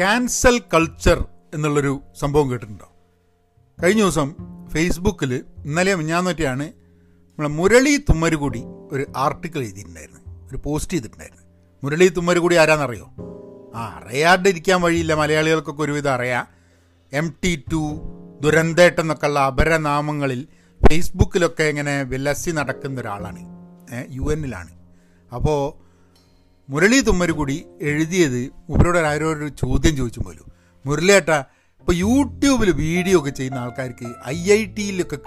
Cancel culture എന്നുള്ളൊരു സംഭവം കേട്ടിട്ടുണ്ടോ? കഴിഞ്ഞ ദിവസം ഫേസ്ബുക്കിൽ ഇന്നലെ മിഞ്ഞാന്നൊറ്റയാണ് നമ്മളെ മുരളി തുമ്മരുകൂടി ഒരു ആർട്ടിക്കിൾ എഴുതിയിട്ടുണ്ടായിരുന്നു. ഒരു പോസ്റ്റ് ചെയ്തിട്ടുണ്ടായിരുന്നു. മുരളി തുമ്മരുകൂടി ആരാന്നറിയോ? ആ അറിയാണ്ടിരിക്കാൻ വഴിയില്ല. മലയാളികൾക്കൊക്കെ ഒരുവിധം അറിയാം. എം ടി ടു ദുരന്തേട്ടം എന്നൊക്കെയുള്ള അപരനാമങ്ങളിൽ ഫേസ്ബുക്കിലൊക്കെ ഇങ്ങനെ വിലസി നടക്കുന്ന ഒരാളാണ് യു എന്നിലാണ്. അപ്പോൾ മുരളി തുമ്മരുകൂടി എഴുതിയത് മൂപ്പരോട് ആരോട് ചോദ്യം ചോദിച്ചു പോലും. മുരളിയേട്ട ഇപ്പോൾ യൂട്യൂബിൽ വീഡിയോ ഒക്കെ ചെയ്യുന്ന ആൾക്കാർക്ക് ഐ ഐ ടിയിലൊക്കെ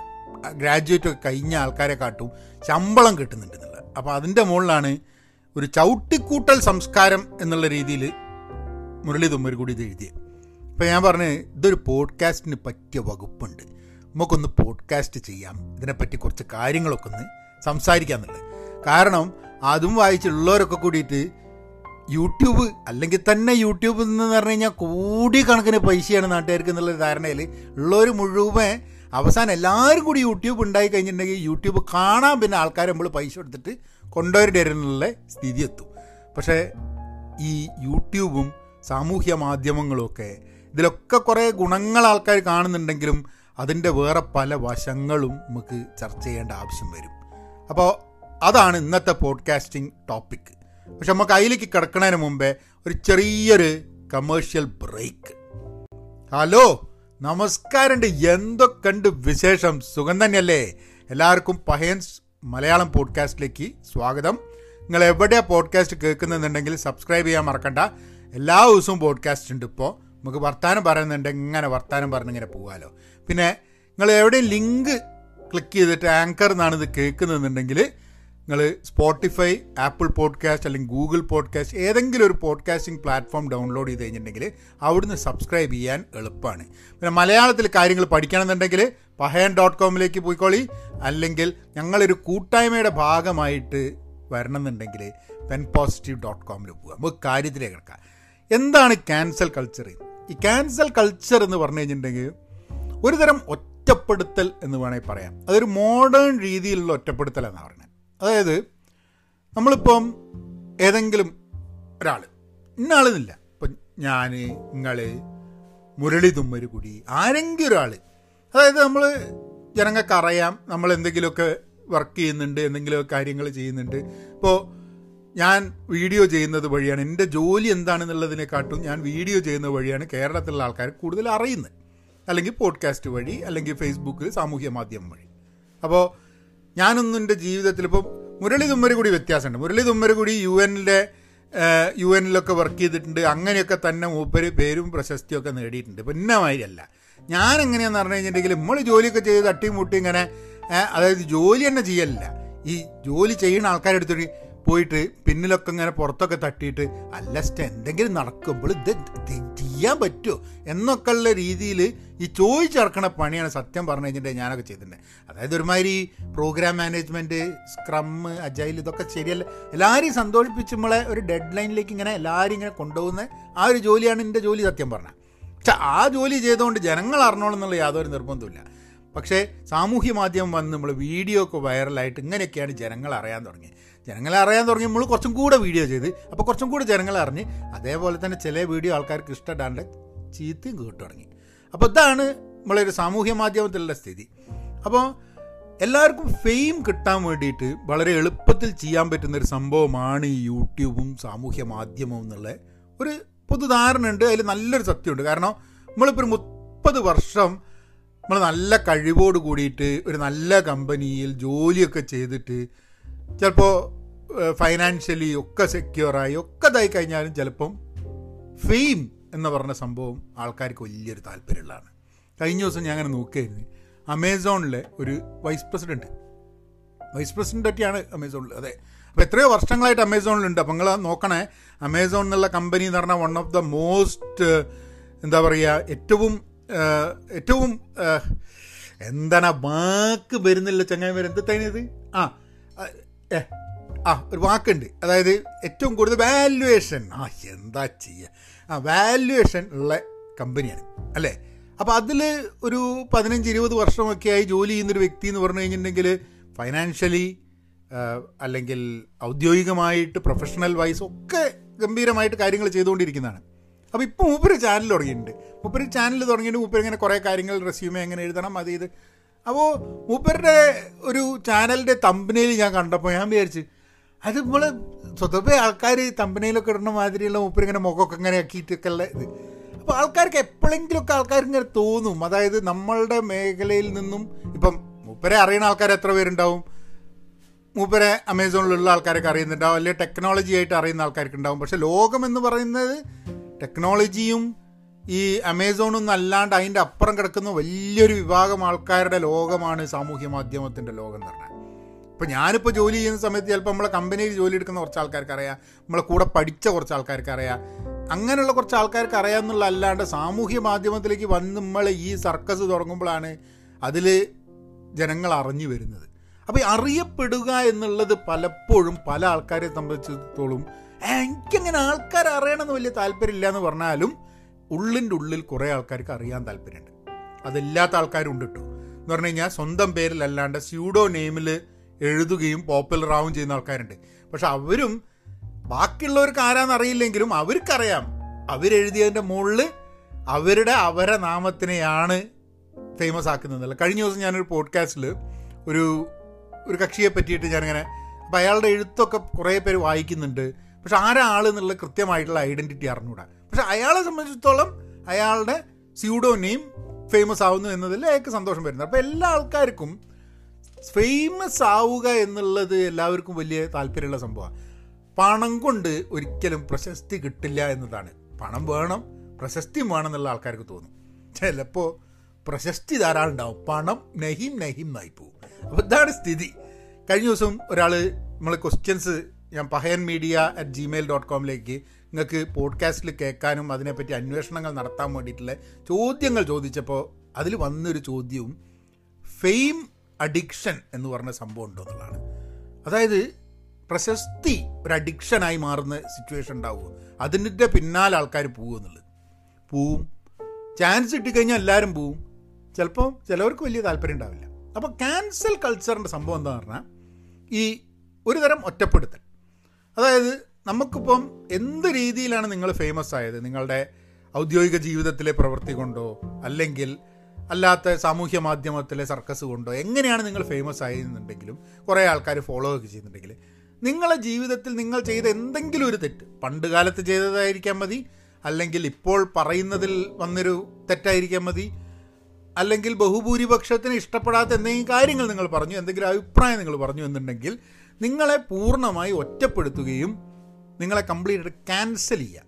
ഗ്രാജുവേറ്റ് ഒക്കെ കഴിഞ്ഞ ആൾക്കാരെ കാട്ടും ശമ്പളം കിട്ടുന്നുണ്ടെന്നുള്ളത് അപ്പോൾ അതിന്റെ മുകളിലാണ് ഒരു ചവിട്ടിക്കൂട്ടൽ സംസ്കാരം എന്നുള്ള രീതിയിൽ മുരളി തുമ്മരുകൂടി ഇത് എഴുതിയത് ഇപ്പോൾ ഞാൻ പറഞ്ഞ് ഇതൊരു പോഡ്കാസ്റ്റിന് പറ്റിയ വകുപ്പുണ്ട്. നമുക്കൊന്ന് പോഡ്കാസ്റ്റ് ചെയ്യാം. ഇതിനെപ്പറ്റി കുറച്ച് കാര്യങ്ങളൊക്കെ ഒന്ന് സംസാരിക്കാമെന്നുള്ളത് കാരണം അതും വായിച്ചുള്ളവരൊക്കെ കൂടിയിട്ട് യൂട്യൂബ് അല്ലെങ്കിൽ തന്നെ യൂട്യൂബ് എന്ന് പറഞ്ഞു കഴിഞ്ഞാൽ കോടിക്കണക്കിന് പൈസയാണ് നാട്ടുകാർക്ക് എന്നുള്ള ധാരണയിൽ ഉള്ളവർ മുഴുവൻ അവസാനം എല്ലാവരും കൂടി യൂട്യൂബ് ഉണ്ടായി കഴിഞ്ഞിട്ടുണ്ടെങ്കിൽ യൂട്യൂബ് കാണാൻ പിന്നെ ആൾക്കാർ നമ്മൾ പൈസ എടുത്തിട്ട് കൊണ്ടുവരേണ്ടി വരുന്നുള്ള സ്ഥിതി എത്തും പക്ഷേ ഈ യൂട്യൂബും സാമൂഹ്യ മാധ്യമങ്ങളും ഒക്കെ ഇതിലൊക്കെ കുറേ ഗുണങ്ങൾ ആൾക്കാർ കാണുന്നുണ്ടെങ്കിലും അതിന്റെ വേറെ പല വശങ്ങളും നമുക്ക് ചർച്ച ചെയ്യേണ്ട ആവശ്യം വരും. അപ്പോൾ അതാണ് ഇന്നത്തെ പോഡ്കാസ്റ്റിംഗ് ടോപ്പിക് പക്ഷെ നമുക്ക് അതിലേക്ക് കിടക്കുന്നതിന് മുമ്പേ ഒരു ചെറിയൊരു കമേഴ്ഷ്യൽ ബ്രേക്ക് ഹലോ നമസ്കാരമുണ്ട് എന്തൊക്കെയുണ്ട് വിശേഷം? സുഖം തന്നെയല്ലേ? എല്ലാവർക്കും പഹയൻസ് മലയാളം പോഡ്കാസ്റ്റിലേക്ക് സ്വാഗതം. നിങ്ങൾ എവിടെയാണ് പോഡ്കാസ്റ്റ് കേൾക്കുന്നുണ്ടെങ്കിൽ സബ്സ്ക്രൈബ് ചെയ്യാൻ മറക്കണ്ട. എല്ലാ ദിവസവും പോഡ്കാസ്റ്റ് ഉണ്ട് ഇപ്പോൾ നമുക്ക് വർത്തമാനം പറയുന്നുണ്ട് ഇങ്ങനെ വർത്തമാനം പറഞ്ഞിങ്ങനെ പോകാമല്ലോ പിന്നെ നിങ്ങൾ എവിടെയും ലിങ്ക് ക്ലിക്ക് ചെയ്തിട്ട് ആങ്കർ എന്നാണ് ഇത് കേൾക്കുന്നതെന്നുണ്ടെങ്കിൽ നിങ്ങൾ സ്പോട്ടിഫൈ ആപ്പിൾ പോഡ്കാസ്റ്റ് അല്ലെങ്കിൽ ഗൂഗിൾ പോഡ്കാസ്റ്റ് ഏതെങ്കിലും ഒരു പോഡ്കാസ്റ്റിംഗ് പ്ലാറ്റ്ഫോം ഡൗൺലോഡ് ചെയ്ത് കഴിഞ്ഞിട്ടുണ്ടെങ്കിൽ അവിടുന്ന് സബ്സ്ക്രൈബ് ചെയ്യാൻ എളുപ്പമാണ്. പിന്നെ മലയാളത്തിൽ കാര്യങ്ങൾ പഠിക്കണമെന്നുണ്ടെങ്കിൽ പഹയൻ ഡോട്ട് കോമിലേക്ക് പോയിക്കോളി. അല്ലെങ്കിൽ ഞങ്ങളൊരു കൂട്ടായ്മയുടെ ഭാഗമായിട്ട് വരണമെന്നുണ്ടെങ്കിൽ പെൻ പോസിറ്റീവ് ഡോട്ട് കോമിൽ പോകുക നമുക്ക് കാര്യത്തിലേക്ക് കിടക്കാം. എന്താണ് ക്യാൻസൽ കൾച്ചർ ഈ ക്യാൻസൽ കൾച്ചർ എന്ന് പറഞ്ഞു കഴിഞ്ഞിട്ടുണ്ടെങ്കിൽ ഒരുതരം ഒറ്റപ്പെടുത്തൽ എന്ന് വേണമെങ്കിൽ പറയാം. അതൊരു മോഡേൺ രീതിയിലുള്ള ഒറ്റപ്പെടുത്തൽ എന്നാണ് പറയുന്നത്. അതായത് നമ്മളിപ്പം ഏതെങ്കിലും ഒരാൾ ഇന്നാളെന്നില്ല. ഇപ്പം ഞാൻ നിങ്ങൾ മുരളി തുമ്മര് കുടി ആരെങ്കിലും ഒരാൾ അതായത് നമ്മൾ ജനങ്ങൾക്ക് അറിയാം നമ്മൾ എന്തെങ്കിലുമൊക്കെ വർക്ക് ചെയ്യുന്നുണ്ട് എന്തെങ്കിലും കാര്യങ്ങൾ ചെയ്യുന്നുണ്ട്. ഇപ്പോൾ ഞാൻ വീഡിയോ ചെയ്യുന്നത് വഴിയാണ്. എന്റെ ജോലി എന്താണെന്നുള്ളതിനെക്കാട്ടും ഞാൻ വീഡിയോ ചെയ്യുന്ന വഴിയാണ് കേരളത്തിലുള്ള ആൾക്കാർ കൂടുതൽ അറിയുന്നത്. അല്ലെങ്കിൽ പോഡ്കാസ്റ്റ് വഴി അല്ലെങ്കിൽ ഫേസ്ബുക്ക് സാമൂഹ്യ മാധ്യമം വഴി. അപ്പോൾ ഞാനൊന്നും എന്റെ ജീവിതത്തിൽ ഇപ്പം മുരളി തുമ്മരുകൂടി വ്യത്യാസമുണ്ട്. മുരളി തുമ്മരുകൂടി യു എനിലെ യു എനിലൊക്കെ വർക്ക് ചെയ്തിട്ടുണ്ട്. അങ്ങനെയൊക്കെ തന്നെ മൂപ്പര് പേരും പ്രശസ്തിയും ഒക്കെ നേടിയിട്ടുണ്ട്. ഇപ്പം ഇന്ന മാതിരിയല്ല ഞാൻ എങ്ങനെയാണെന്ന് പറഞ്ഞു കഴിഞ്ഞിട്ടുണ്ടെങ്കിൽ നമ്മൾ ജോലിയൊക്കെ ചെയ്ത് തട്ടിയും മുട്ടി ഇങ്ങനെ അതായത് ജോലി തന്നെ ചെയ്യലില്ല. ഈ ജോലി ചെയ്യുന്ന ആൾക്കാരെടുത്തിട്ട് പോയിട്ട് പിന്നിലൊക്കെ ഇങ്ങനെ പുറത്തൊക്കെ തട്ടിയിട്ട് അല്ലസ്റ്റ് എന്തെങ്കിലും നടക്കുമ്പോൾ ഇത് ചെയ്യാൻ പറ്റുമോ എന്നൊക്കെ ഉള്ള രീതിയിൽ ഈ ചോദിച്ചിറക്കണ പണിയാണ് സത്യം പറഞ്ഞു കഴിഞ്ഞിട്ടുണ്ടെങ്കിൽ ഞാനൊക്കെ ചെയ്തിട്ടുണ്ട്. അതായത് ഒരുമാതിരി പ്രോഗ്രാം മാനേജ്മെന്റ് സ്ക്രം അജൈൽ ഇതൊക്കെ ശരിയല്ല. എല്ലാവരെയും സന്തോഷിപ്പിച്ച് നമ്മളെ ഒരു ഡെഡ് ലൈനിലേക്ക് ഇങ്ങനെ എല്ലാവരും ഇങ്ങനെ കൊണ്ടുപോകുന്ന ആ ഒരു ജോലിയാണ് എന്റെ ജോലി സത്യം പറഞ്ഞത് പക്ഷെ ആ ജോലി ചെയ്തുകൊണ്ട് ജനങ്ങൾ അറിഞ്ഞോളം എന്നുള്ള യാതൊരു നിർബന്ധമില്ല പക്ഷേ സാമൂഹ്യ മാധ്യമം വന്ന് നമ്മൾ വീഡിയോ ഒക്കെ വൈറലായിട്ട് ഇങ്ങനെയൊക്കെയാണ് ജനങ്ങൾ അറിയാൻ തുടങ്ങിയത് ജനങ്ങളെ അറിയാൻ തുടങ്ങി നമ്മൾ കുറച്ചും കൂടെ വീഡിയോ ചെയ്ത്. അപ്പോൾ കുറച്ചും കൂടെ ജനങ്ങളെ അറിഞ്ഞ് അതേപോലെ തന്നെ ചില വീഡിയോ ആൾക്കാർക്ക് ഇഷ്ടപ്പെടാണ്ട് ചീത്തയും കേട്ടു തുടങ്ങി. അപ്പോൾ ഇതാണ് നമ്മളൊരു സാമൂഹ്യ മാധ്യമത്തിലുള്ള സ്ഥിതി. അപ്പോൾ എല്ലാവർക്കും ഫെയിം കിട്ടാൻ വേണ്ടിയിട്ട് വളരെ എളുപ്പത്തിൽ ചെയ്യാൻ പറ്റുന്ന ഒരു സംഭവമാണ് ഈ യൂട്യൂബും സാമൂഹ്യ മാധ്യമവും എന്നുള്ള ഒരു പൊതുധാരണ ഉണ്ട്. അതിൽ നല്ലൊരു സത്യമുണ്ട്. കാരണം നമ്മളിപ്പോൾ ഒരു മുപ്പത് വർഷം നമ്മൾ നല്ല കഴിവോട് കൂടിയിട്ട് ഒരു നല്ല കമ്പനിയിൽ ജോലിയൊക്കെ ചെയ്തിട്ട് ചിലപ്പോൾ ഫൈനാൻഷ്യലി ഒക്കെ സെക്യൂറായി ഒക്കെ ഇതായി കഴിഞ്ഞാലും ചിലപ്പം ഫെയിം എന്ന് പറഞ്ഞ സംഭവം ആൾക്കാർക്ക് വലിയൊരു താല്പര്യമുള്ളതാണ്. കഴിഞ്ഞ ദിവസം ഞാൻ അങ്ങനെ നോക്കിയായിരുന്നു. അമേസോണിലെ ഒരു വൈസ് പ്രസിഡന്റ് വൈസ് പ്രസിഡന്റ് ഒക്കെയാണ് അമേസോണിൽ അതെ. അപ്പോൾ എത്രയോ വർഷങ്ങളായിട്ട് അമേസോണിലുണ്ട് അപ്പോൾ നിങ്ങൾ നോക്കണേ അമേസോൺ എന്നുള്ള കമ്പനി എന്ന് പറഞ്ഞാൽ വൺ ഓഫ് ദ മോസ്റ്റ് എന്താ പറയുക ഏറ്റവും ഏറ്റവും എന്താണ് വാക്ക് വരുന്നില്ല ചങ്ങായി വരും എന്ത് ആ ഏ ആ ഒരു വാക്കുണ്ട്. അതായത് ഏറ്റവും കൂടുതൽ വാല്യുവേഷൻ ആ എന്താ ചെയ്യുക ആ വാല്യുവേഷൻ ഉള്ള കമ്പനിയാണ് അല്ലേ? അപ്പോൾ അതിൽ ഒരു പതിനഞ്ച് ഇരുപത് വർഷമൊക്കെ ആയി ജോലി ചെയ്യുന്നൊരു വ്യക്തി എന്ന് പറഞ്ഞു കഴിഞ്ഞിട്ടുണ്ടെങ്കിൽ ഫൈനാൻഷ്യലി അല്ലെങ്കിൽ ഔദ്യോഗികമായിട്ട് പ്രൊഫഷണൽ വൈസ് ഒക്കെ ഗംഭീരമായിട്ട് കാര്യങ്ങൾ ചെയ്തുകൊണ്ടിരിക്കുന്നതാണ്. അപ്പോൾ ഇപ്പോൾ മൂപ്പര് ചാനൽ തുടങ്ങിയിട്ടുണ്ട്. മൂപ്പര് ചാനൽ തുടങ്ങിയിട്ട് മൂപ്പര് ഇങ്ങനെ കുറേ കാര്യങ്ങൾ റെസ്യൂമേ എങ്ങനെ എഴുതണം അത് അപ്പോൾ മൂപ്പരുടെ ഒരു ചാനലിന്റെ തമ്പനയിൽ ഞാൻ കണ്ടപ്പോൾ ഞാൻ വിചാരിച്ച് അത് നമ്മൾ സ്വതവേ ആൾക്കാർ തമ്പനയിലൊക്കെ ഇടുന്ന മാതിരിയുള്ള മൂപ്പരിങ്ങനെ മുഖമൊക്കെ ഇങ്ങനെ ആക്കിയിട്ടൊക്കെ ഉള്ള ഇത്. അപ്പോൾ ആൾക്കാർക്ക് എപ്പോഴെങ്കിലുമൊക്കെ ആൾക്കാർക്ക് ഇങ്ങനെ തോന്നും. അതായത് നമ്മളുടെ മേഖലയിൽ നിന്നും ഇപ്പം മൂപ്പരെ അറിയുന്ന ആൾക്കാർ എത്ര പേരുണ്ടാവും? മൂപ്പരെ അമേസോണിലുള്ള ആൾക്കാരൊക്കെ അറിയുന്നുണ്ടാവും. അല്ലെങ്കിൽ ടെക്നോളജി ആയിട്ട് അറിയുന്ന ആൾക്കാർക്ക് ഉണ്ടാവും. പക്ഷേ ലോകം എന്ന് പറയുന്നത് ടെക്നോളജിയും ഈ അമേസോണൊന്നും അല്ലാണ്ട് അതിന്റെ അപ്പുറം കിടക്കുന്ന വലിയൊരു വിഭാഗം ആൾക്കാരുടെ ലോകമാണ് സാമൂഹ്യ മാധ്യമത്തിന്റെ ലോകം എന്ന് പറഞ്ഞാൽ. ഇപ്പോൾ ഞാനിപ്പോൾ ജോലി ചെയ്യുന്ന സമയത്ത് ചിലപ്പോൾ നമ്മളെ കമ്പനിയിൽ ജോലി എടുക്കുന്ന കുറച്ച് ആൾക്കാർക്ക് അറിയാം നമ്മളെ കൂടെ പഠിച്ച കുറച്ച് ആൾക്കാർക്ക് അറിയാം. അങ്ങനെയുള്ള കുറച്ച് ആൾക്കാർക്ക് അറിയാമെന്നുള്ള അല്ലാണ്ട് സാമൂഹ്യ മാധ്യമത്തിലേക്ക് വന്ന് നമ്മൾ ഈ സർക്കസ് തുടങ്ങുമ്പോഴാണ് അതിൽ ജനങ്ങൾ അറിഞ്ഞു വരുന്നത്. അപ്പോൾ അറിയപ്പെടുക എന്നുള്ളത് പലപ്പോഴും പല ആൾക്കാരെ സംബന്ധിച്ചിടത്തോളം എനിക്കങ്ങനെ ആൾക്കാർ അറിയണമെന്ന് വലിയ താല്പര്യമില്ല എന്ന് പറഞ്ഞാലും ഉള്ളിന്റെ ഉള്ളിൽ കുറേ ആൾക്കാർക്ക് അറിയാൻ താല്പര്യമുണ്ട് അതില്ലാത്ത ആൾക്കാരുണ്ട് കേട്ടോ എന്ന് പറഞ്ഞു കഴിഞ്ഞാൽ സ്വന്തം പേരിലല്ലാണ്ട് സ്യൂഡോ നെയിമിൽ എഴുതുകയും പോപ്പുലർ ആവുകയും ചെയ്യുന്ന ആൾക്കാരുണ്ട്. പക്ഷെ അവരും ബാക്കിയുള്ളവർക്ക് ആരാന്ന് അറിയില്ലെങ്കിലും അവർക്കറിയാം. അവരെഴുതിയതിന്റെ മുകളിൽ അവരുടെ അവരെ നാമത്തിനെയാണ് ഫേമസ് ആക്കുന്നതല്ല കഴിഞ്ഞ ദിവസം ഞാനൊരു പോഡ്കാസ്റ്റിൽ ഒരു ഒരു കക്ഷിയെ പറ്റിയിട്ട് ഞാനിങ്ങനെ അപ്പോൾ അയാളുടെ എഴുത്തൊക്കെ കുറേ പേര് വായിക്കുന്നുണ്ട്. പക്ഷെ ആരാൾ എന്നുള്ള കൃത്യമായിട്ടുള്ള ഐഡന്റിറ്റി അറിഞ്ഞൂടാ. പക്ഷെ അയാളെ സംബന്ധിച്ചിടത്തോളം അയാളുടെ സ്യൂഡോ നെയിം ഫേമസ് ആവുന്നു എന്നതിൽ അയാൾക്ക് സന്തോഷം വരുന്നത് അപ്പോൾ എല്ലാ ആൾക്കാർക്കും ഫേമസ് ആവുക എന്നുള്ളത് എല്ലാവർക്കും വലിയ താല്പര്യമുള്ള സംഭവമാണ്. പണം കൊണ്ട് ഒരിക്കലും പ്രശസ്തി കിട്ടില്ല എന്നതാണ്. പണം വേണം പ്രശസ്തി വേണം എന്നുള്ള ആൾക്കാർക്ക് തോന്നും. ചിലപ്പോൾ പ്രശസ്തി ധാരാളം ഉണ്ടാവും. പണം നഹിം നഹിം നായിപ്പോവും പോവും. അപ്പോൾ ഇതാണ് സ്ഥിതി. കഴിഞ്ഞ ദിവസം ഒരാൾ നമ്മൾ ക്വസ്റ്റ്യൻസ് ഞാൻ Pahayan media at gmail dot കോമിലേക്ക് നിങ്ങൾക്ക് പോഡ്കാസ്റ്റിൽ കേൾക്കാനും അതിനെപ്പറ്റി അന്വേഷണങ്ങൾ നടത്താൻ വേണ്ടിയിട്ടുള്ള ചോദ്യങ്ങൾ ചോദിച്ചപ്പോൾ അതിൽ വന്നൊരു ചോദ്യവും ഫെയിം അഡിക്ഷൻ എന്ന് പറഞ്ഞ സംഭവം ഉണ്ടോ എന്നുള്ളതാണ്. അതായത് പ്രശസ്തി ഒരു അഡിക്ഷനായി മാറുന്ന സിറ്റുവേഷൻ ഉണ്ടാവുമോ? അതിന്റെ പിന്നാലെ ആൾക്കാർ പോകും എന്നുള്ളത്. പോവും. ചാൻസ് കിട്ടിക്കഴിഞ്ഞാൽ എല്ലാവരും പോവും. ചിലപ്പോൾ ചിലവർക്ക് വലിയ താല്പര്യം ഉണ്ടാവില്ല. അപ്പോൾ ക്യാൻസൽ കൾച്ചറിന്റെ സംഭവം എന്താ പറഞ്ഞാൽ ഈ ഒരു തരം ഒറ്റപ്പെടുത്തൽ. അതായത് നമുക്കിപ്പം എന്ത് രീതിയിലാണ് നിങ്ങൾ ഫേമസ് ആയത്? നിങ്ങളുടെ ഔദ്യോഗിക ജീവിതത്തിലെ പ്രവൃത്തി കൊണ്ടോ അല്ലെങ്കിൽ അല്ലാത്ത സാമൂഹ്യ മാധ്യമത്തിലെ സർക്കസ് കൊണ്ടോ എങ്ങനെയാണ് നിങ്ങൾ ഫേമസ് ആയിരുന്നുണ്ടെങ്കിലും കുറേ ആൾക്കാർ ഫോളോ ഒക്കെ ചെയ്യുന്നുണ്ടെങ്കിൽ നിങ്ങളെ ജീവിതത്തിൽ നിങ്ങൾ ചെയ്ത എന്തെങ്കിലും ഒരു തെറ്റ് പണ്ട് കാലത്ത് ചെയ്തതായിരിക്കാൻ മതി അല്ലെങ്കിൽ ഇപ്പോൾ പറയുന്നതിൽ വന്നൊരു തെറ്റായിരിക്കാൻ മതി അല്ലെങ്കിൽ ബഹുഭൂരിപക്ഷത്തിന് ഇഷ്ടപ്പെടാത്ത എന്തെങ്കിലും കാര്യങ്ങൾ നിങ്ങൾ പറഞ്ഞു എന്തെങ്കിലും അഭിപ്രായം നിങ്ങൾ പറഞ്ഞു എന്നുണ്ടെങ്കിൽ നിങ്ങളെ പൂർണമായി ഒറ്റപ്പെടുത്തുകയും നിങ്ങളെ കംപ്ലീറ്റ് ക്യാൻസൽ ചെയ്യുക.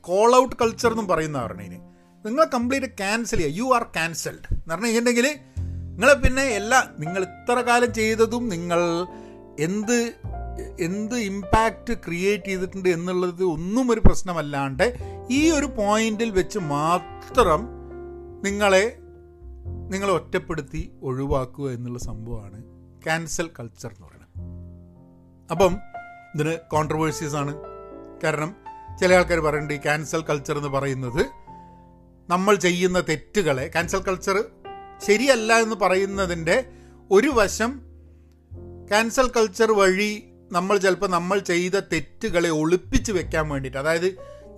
കോൾ ഔട്ട് കൾച്ചർ എന്നും പറയുന്ന പറഞ്ഞതിന് നിങ്ങളെ കംപ്ലീറ്റ് ക്യാൻസൽ ചെയ്യുക. യു ആർ ക്യാൻസൽഡ് എന്ന് പറഞ്ഞു കഴിഞ്ഞിട്ടുണ്ടെങ്കിൽ നിങ്ങളെ പിന്നെ എല്ലാ നിങ്ങൾ ഇത്ര കാലം ചെയ്തതും നിങ്ങൾ എന്ത് എന്ത് ഇമ്പാക്റ്റ് ക്രിയേറ്റ് ചെയ്തിട്ടുണ്ട് എന്നുള്ളത് ഒന്നും ഒരു പ്രശ്നമല്ലാണ്ട് ഈ ഒരു പോയിന്റിൽ വെച്ച് മാത്രം നിങ്ങളെ നിങ്ങളെ ഒറ്റപ്പെടുത്തി ഒഴിവാക്കുക എന്നുള്ള സംഭവമാണ് ക്യാൻസൽ കൾച്ചർ എന്ന് പറയുന്നത്. അപ്പം ഇതിന് കോൺട്രവേഴ്സീസ് ആണ്. കാരണം ചില ആൾക്കാർ പറയുന്നുണ്ട് ഈ ക്യാൻസൽ കൾച്ചർ എന്ന് പറയുന്നത് നമ്മൾ ചെയ്യുന്ന തെറ്റുകളെ ക്യാൻസൽ കൾച്ചർ ശരിയല്ല എന്ന് പറയുന്നതിന്റെ ഒരു വശം ക്യാൻസൽ കൾച്ചർ വഴി നമ്മൾ ചിലപ്പോൾ നമ്മൾ ചെയ്ത തെറ്റുകളെ ഒളിപ്പിച്ച് വെക്കാൻ വേണ്ടിയിട്ട്. അതായത്